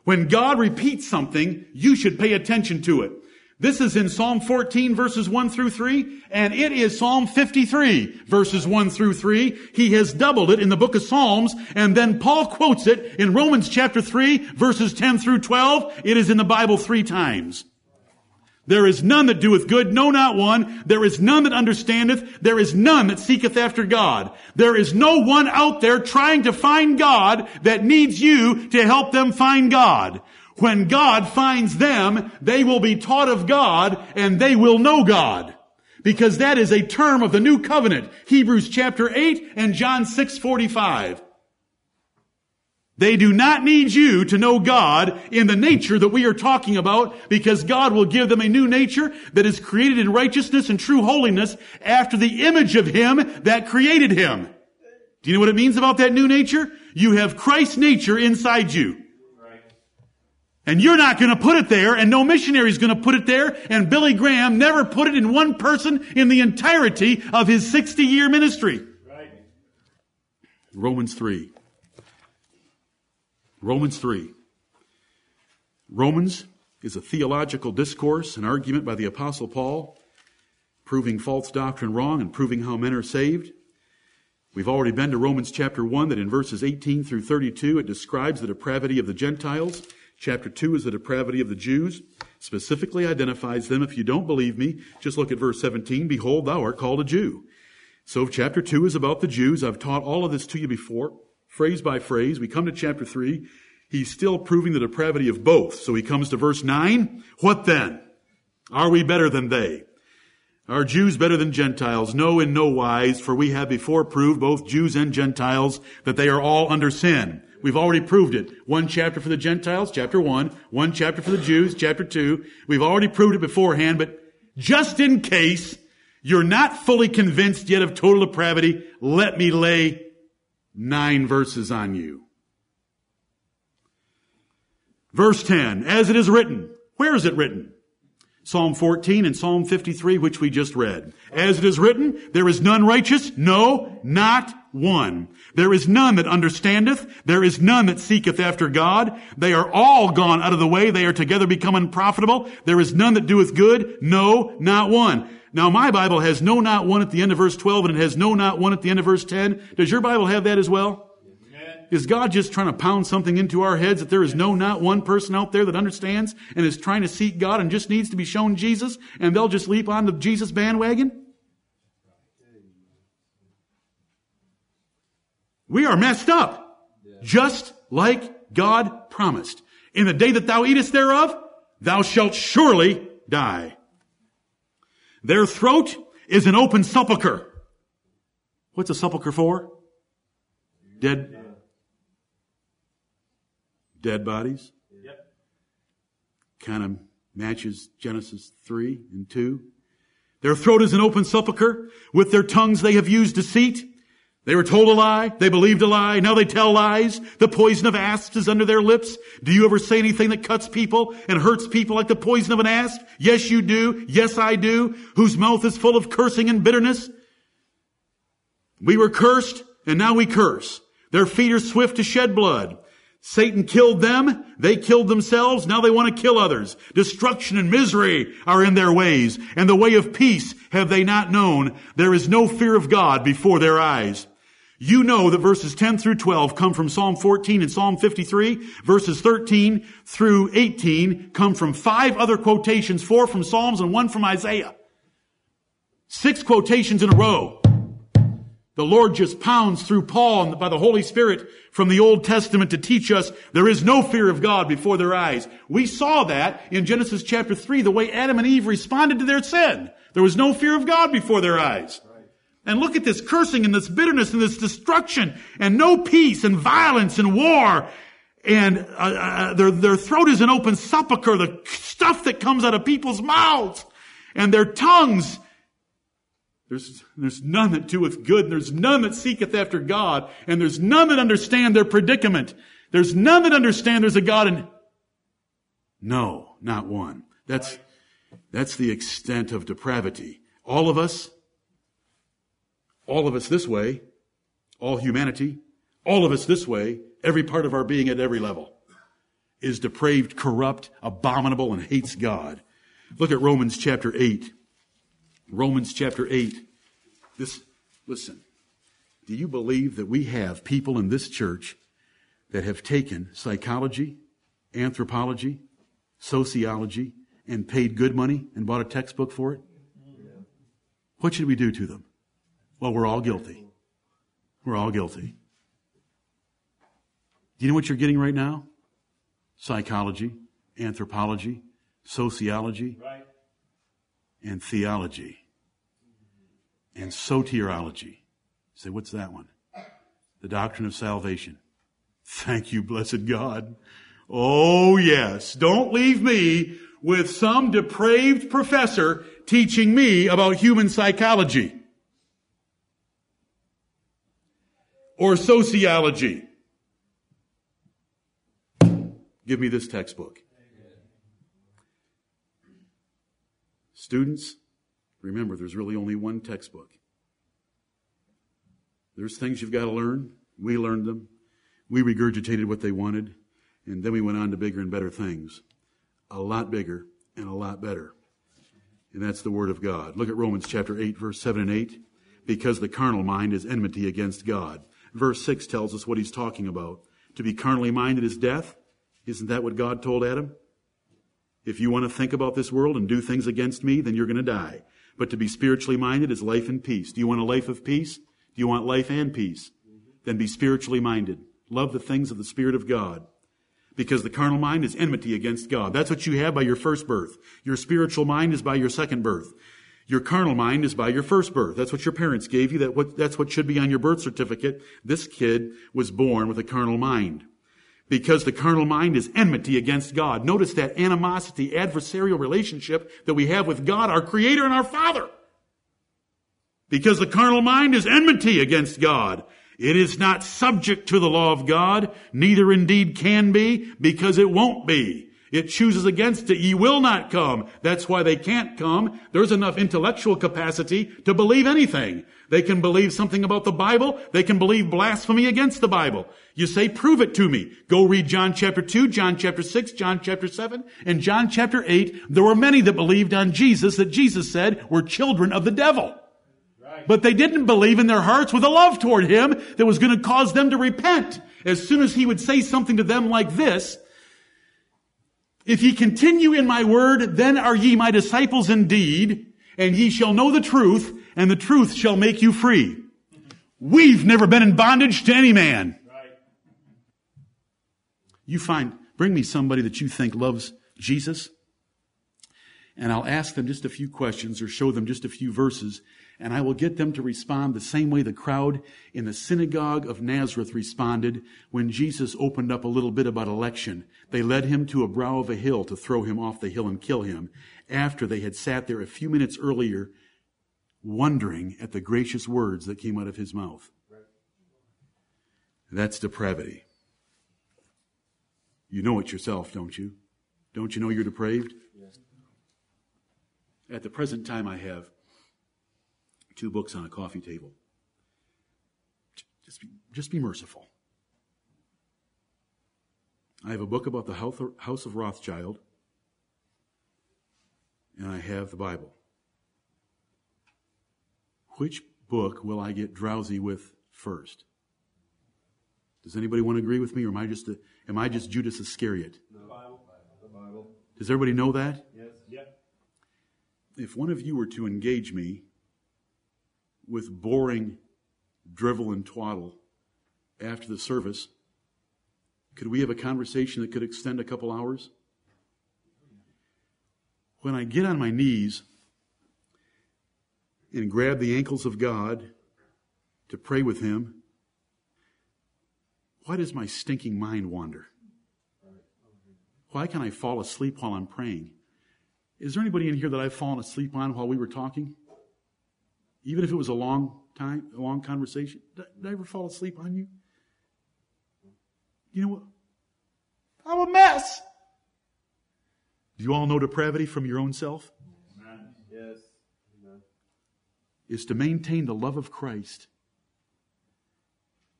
When God repeats something, you should pay attention to it. This is in Psalm 14 verses 1 through 3, and it is Psalm 53 verses 1 through 3. He has doubled it in the book of Psalms, and then Paul quotes it in Romans chapter 3 verses 10 through 12. It is in the Bible three times. There is none that doeth good, no not one. There is none that understandeth. There is none that seeketh after God. There is no one out there trying to find God that needs you to help them find God. When God finds them, they will be taught of God and they will know God. Because that is a term of the new covenant. Hebrews chapter 8 and John 6:45. They do not need you to know God in the nature that we are talking about because God will give them a new nature that is created in righteousness and true holiness after the image of Him that created Him. Do you know what it means about that new nature? You have Christ's nature inside you. And you're not going to put it there, and no missionary is going to put it there, and Billy Graham never put it in one person in the entirety of his 60 year ministry. Right. Romans 3. Romans 3. Romans is a theological discourse, an argument by the Apostle Paul, proving false doctrine wrong and proving how men are saved. We've already been to Romans chapter 1, that in verses 18 through 32, it describes the depravity of the Gentiles. Chapter 2 is the depravity of the Jews, specifically identifies them. If you don't believe me, just look at verse 17. Behold, thou art called a Jew. So chapter 2 is about the Jews. I've taught all of this to you before, phrase by phrase. We come to chapter 3. He's still proving the depravity of both. So he comes to verse 9. What then? Are we better than they? Are Jews better than Gentiles? No, in no wise, for we have before proved, both Jews and Gentiles, that they are all under sin. We've already proved it. One chapter for the Gentiles, chapter one. One chapter for the Jews, chapter two. We've already proved it beforehand, but just in case you're not fully convinced yet of total depravity, let me lay nine verses on you. Verse 10, as it is written. Where is it written? Psalm 14 and Psalm 53, which we just read. As it is written, there is none righteous, no, not one. There is none that understandeth, there is none that seeketh after God. They are all gone out of the way, they are together become unprofitable. There is none that doeth good, no, not one. Now my Bible has no, not one at the end of verse 12 and it has no, not one at the end of verse 10. Does your Bible have that as well? Is God just trying to pound something into our heads that there is no, not one person out there that understands and is trying to seek God and just needs to be shown Jesus and they'll just leap on the Jesus bandwagon? We are messed up. Just like God promised. In the day that thou eatest thereof, thou shalt surely die. Their throat is an open sepulchre. What's a sepulchre for? Dead dead bodies. Yep. Kind of matches Genesis 3 and 2. Their throat is an open sepulchre. With their tongues they have used deceit. They were told a lie. They believed a lie. Now they tell lies. The poison of asps is under their lips. Do you ever say anything that cuts people and hurts people like the poison of an asp? Yes, you do. Yes, I do. Whose mouth is full of cursing and bitterness. We were cursed and now we curse. Their feet are swift to shed blood. Satan killed them. They killed themselves. Now they want to kill others. Destruction and misery are in their ways. And the way of peace have they not known. There is no fear of God before their eyes. You know that verses 10 through 12 come from Psalm 14 and Psalm 53. Verses 13 through 18 come from five other quotations, four from Psalms and one from Isaiah. Six quotations in a row. The Lord just pounds through Paul and by the Holy Spirit from the Old Testament to teach us there is no fear of God before their eyes. We saw that in Genesis chapter 3, the way Adam and Eve responded to their sin. There was no fear of God before their eyes. And look at this cursing and this bitterness and this destruction and no peace and violence and war. And uh, uh, their, their throat is an open sepulchre, the stuff that comes out of people's mouths and their tongues there's, there's none that doeth good, there's none that seeketh after God, and there's none that understand their predicament. There's none that understand there's a God and no, not one. That's, that's the extent of depravity. All of us, all of us this way, all humanity, all of us this way, every part of our being at every level is depraved, corrupt, abominable, and hates God. Look at Romans chapter 8. Romans chapter 8. This, listen, do you believe that we have people in this church that have taken psychology, anthropology, sociology, and paid good money and bought a textbook for it? What should we do to them? Well, we're all guilty. We're all guilty. Do you know what you're getting right now? Psychology, anthropology, sociology, right. and theology and soteriology. Say, what's that one? The doctrine of salvation. Thank you, blessed God. Oh yes. Don't leave me with some depraved professor teaching me about human psychology or sociology. Give me this textbook. Students, Remember, there's really only one textbook. There's things you've got to learn. We learned them. We regurgitated what they wanted. And then we went on to bigger and better things. A lot bigger and a lot better. And that's the Word of God. Look at Romans chapter 8, verse 7 and 8. Because the carnal mind is enmity against God. Verse 6 tells us what he's talking about. To be carnally minded is death. Isn't that what God told Adam? If you want to think about this world and do things against me, then you're going to die. But to be spiritually minded is life and peace. Do you want a life of peace? Do you want life and peace? Then be spiritually minded. Love the things of the Spirit of God. Because the carnal mind is enmity against God. That's what you have by your first birth. Your spiritual mind is by your second birth. Your carnal mind is by your first birth. That's what your parents gave you. That what, that's what should be on your birth certificate. This kid was born with a carnal mind. Because the carnal mind is enmity against God. Notice that animosity, adversarial relationship that we have with God, our Creator and our Father. Because the carnal mind is enmity against God. It is not subject to the law of God, neither indeed can be, because it won't be. It chooses against it. Ye will not come. That's why they can't come. There's enough intellectual capacity to believe anything. They can believe something about the Bible. They can believe blasphemy against the Bible. You say, prove it to me. Go read John chapter 2, John chapter 6, John chapter 7, and John chapter 8. There were many that believed on Jesus that Jesus said were children of the devil. But they didn't believe in their hearts with a love toward him that was going to cause them to repent. As soon as he would say something to them like this, if ye continue in my word, then are ye my disciples indeed, and ye shall know the truth, and the truth shall make you free. We've never been in bondage to any man. You find, bring me somebody that you think loves Jesus, and I'll ask them just a few questions or show them just a few verses, and I will get them to respond the same way the crowd in the synagogue of Nazareth responded when Jesus opened up a little bit about election. They led him to a brow of a hill to throw him off the hill and kill him after they had sat there a few minutes earlier wondering at the gracious words that came out of his mouth. That's depravity. You know it yourself, don't you? Don't you know you're depraved? At the present time, I have two books on a coffee table. Just be, just be merciful. I have a book about the House of Rothschild, and I have the Bible. Which book will I get drowsy with first? Does anybody want to agree with me, or am I just a, am I just Judas Iscariot? The Bible. The Bible. Does everybody know that? Yes. Yep. If one of you were to engage me with boring drivel and twaddle after the service, could we have a conversation that could extend a couple hours? When I get on my knees and grab the ankles of God to pray with Him, why does my stinking mind wander? Why can I fall asleep while I'm praying? Is there anybody in here that I've fallen asleep on while we were talking? Even if it was a long time, a long conversation. Did, I ever fall asleep on you? You know what? I'm a mess. Do you all know depravity from your own self? Amen. Yes. Amen. Is to maintain the love of Christ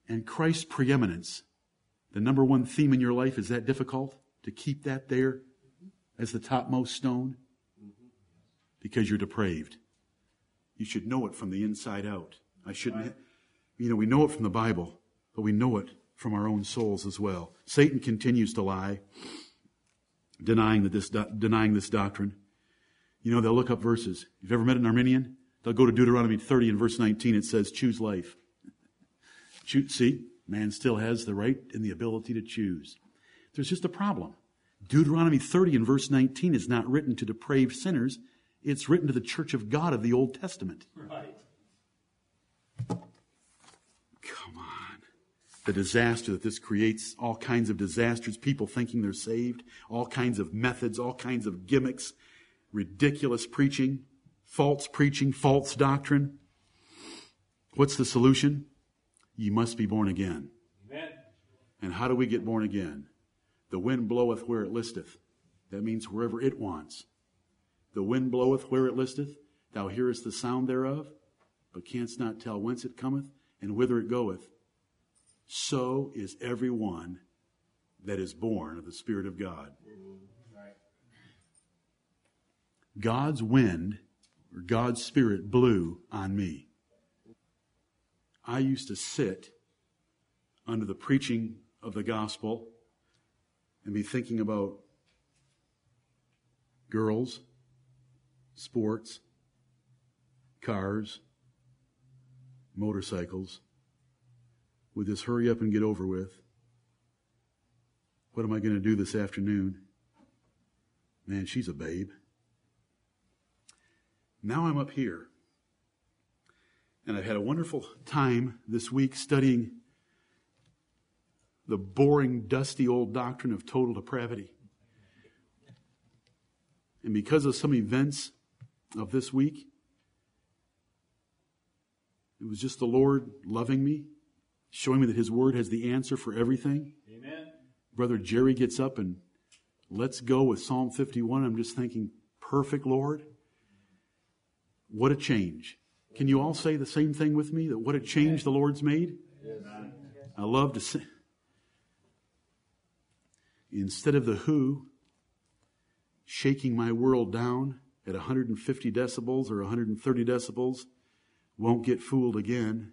and Christ's preeminence. The number one theme in your life, is that difficult to keep that there as the topmost stone? Because you're depraved. You should know it from the inside out. I shouldn't, you know, we know it from the Bible, but we know it from our own souls as well. Satan continues to lie, denying that this, denying this doctrine. You know, they'll look up verses. You've ever met an Arminian? They'll go to Deuteronomy 30 and verse 19. It says, choose life. Choose, see, man still has the right and the ability to choose. There's just a problem. Deuteronomy 30 and verse 19 is not written to depraved sinners. It's written to the church of God of the Old Testament. Right. Come on. The disaster that this creates, all kinds of disasters, people thinking they're saved, all kinds of methods, all kinds of gimmicks, ridiculous preaching, false preaching, false doctrine. What's the solution? You must be born again. Amen. And how do we get born again? The wind bloweth where it listeth. That means wherever it wants. The wind bloweth where it listeth. Thou hearest the sound thereof, but canst not tell whence it cometh and whither it goeth. So is every one that is born of the Spirit of God. God's wind God's Spirit blew on me. I used to sit under the preaching of the gospel and be thinking about girls sports, cars, motorcycles. Would this hurry up and get over with? What am I going to do this afternoon? Man, she's a babe. Now I'm up here. And I've had a wonderful time this week studying the boring, dusty old doctrine of total depravity. And because of some events of this week, it was just the Lord loving me, showing me that His Word has the answer for everything. Amen. Brother Jerry gets up and let's go with Psalm 51. I'm just thinking, perfect, Lord. What a change. Can you all say the same thing with me? That what a change the Lord's made? I love to say. Instead of the who shaking my world down at 150 decibels or 130 decibels, won't get fooled again.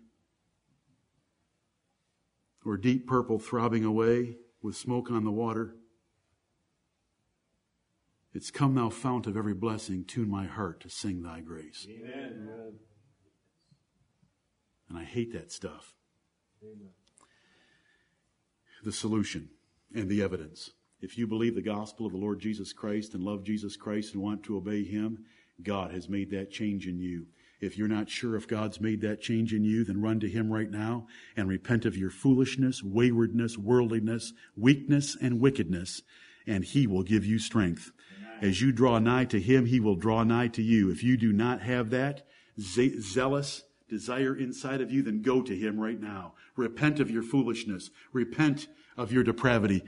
Or deep purple throbbing away with smoke on the water. It's come, thou fount of every blessing, tune my heart to sing thy grace. Amen. And I hate that stuff. The solution and the evidence. If you believe the gospel of the Lord Jesus Christ and love Jesus Christ and want to obey him, God has made that change in you. If you're not sure if God's made that change in you, then run to Him right now and repent of your foolishness, waywardness, worldliness, weakness, and wickedness, and He will give you strength. As you draw nigh to Him, He will draw nigh to you. If you do not have that ze- zealous desire inside of you, then go to Him right now. Repent of your foolishness. Repent of your depravity.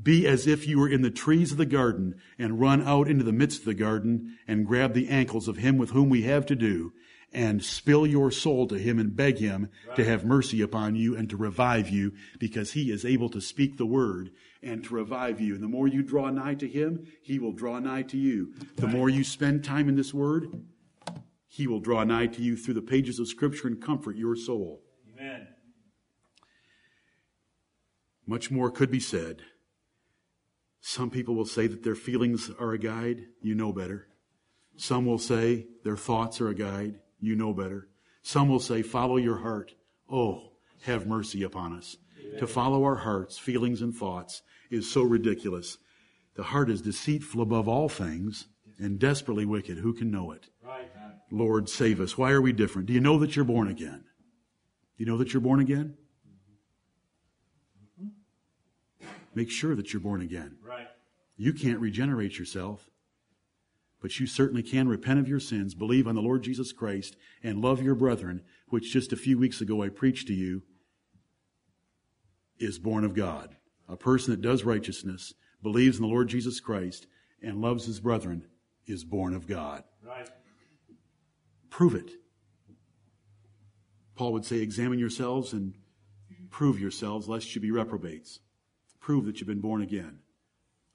Be as if you were in the trees of the garden and run out into the midst of the garden and grab the ankles of Him with whom we have to do and spill your soul to him and beg him to have mercy upon you and to revive you because he is able to speak the word and to revive you. And the more you draw nigh to him, he will draw nigh to you. The more you spend time in this word, he will draw nigh to you through the pages of scripture and comfort your soul. Amen. Much more could be said. Some people will say that their feelings are a guide. You know better. Some will say their thoughts are a guide. You know better. Some will say, follow your heart. Oh, have mercy upon us. To follow our hearts, feelings, and thoughts is so ridiculous. The heart is deceitful above all things and desperately wicked. Who can know it? Right. Lord, save us. Why are we different? Do you know that you're born again? Do you know that you're born again? Mm-hmm. Make sure that you're born again. Right. You can't regenerate yourself, but you certainly can repent of your sins, believe on the Lord Jesus Christ, and love your brethren, which just a few weeks ago I preached to you, is born of God. A person that does righteousness, believes in the Lord Jesus Christ, and loves his brethren is born of God. Right. Prove it. Paul would say, examine yourselves and prove yourselves, lest you be reprobates. Prove that you've been born again.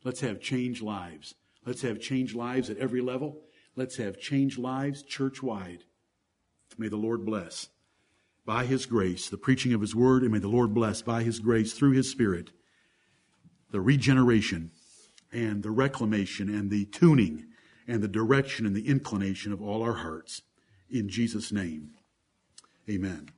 Let's have changed lives. Let's have changed lives at every level. Let's have changed lives church wide. May the Lord bless by His grace the preaching of His word, and may the Lord bless by His grace through His Spirit the regeneration and the reclamation and the tuning and the direction and the inclination of all our hearts. In Jesus' name, amen.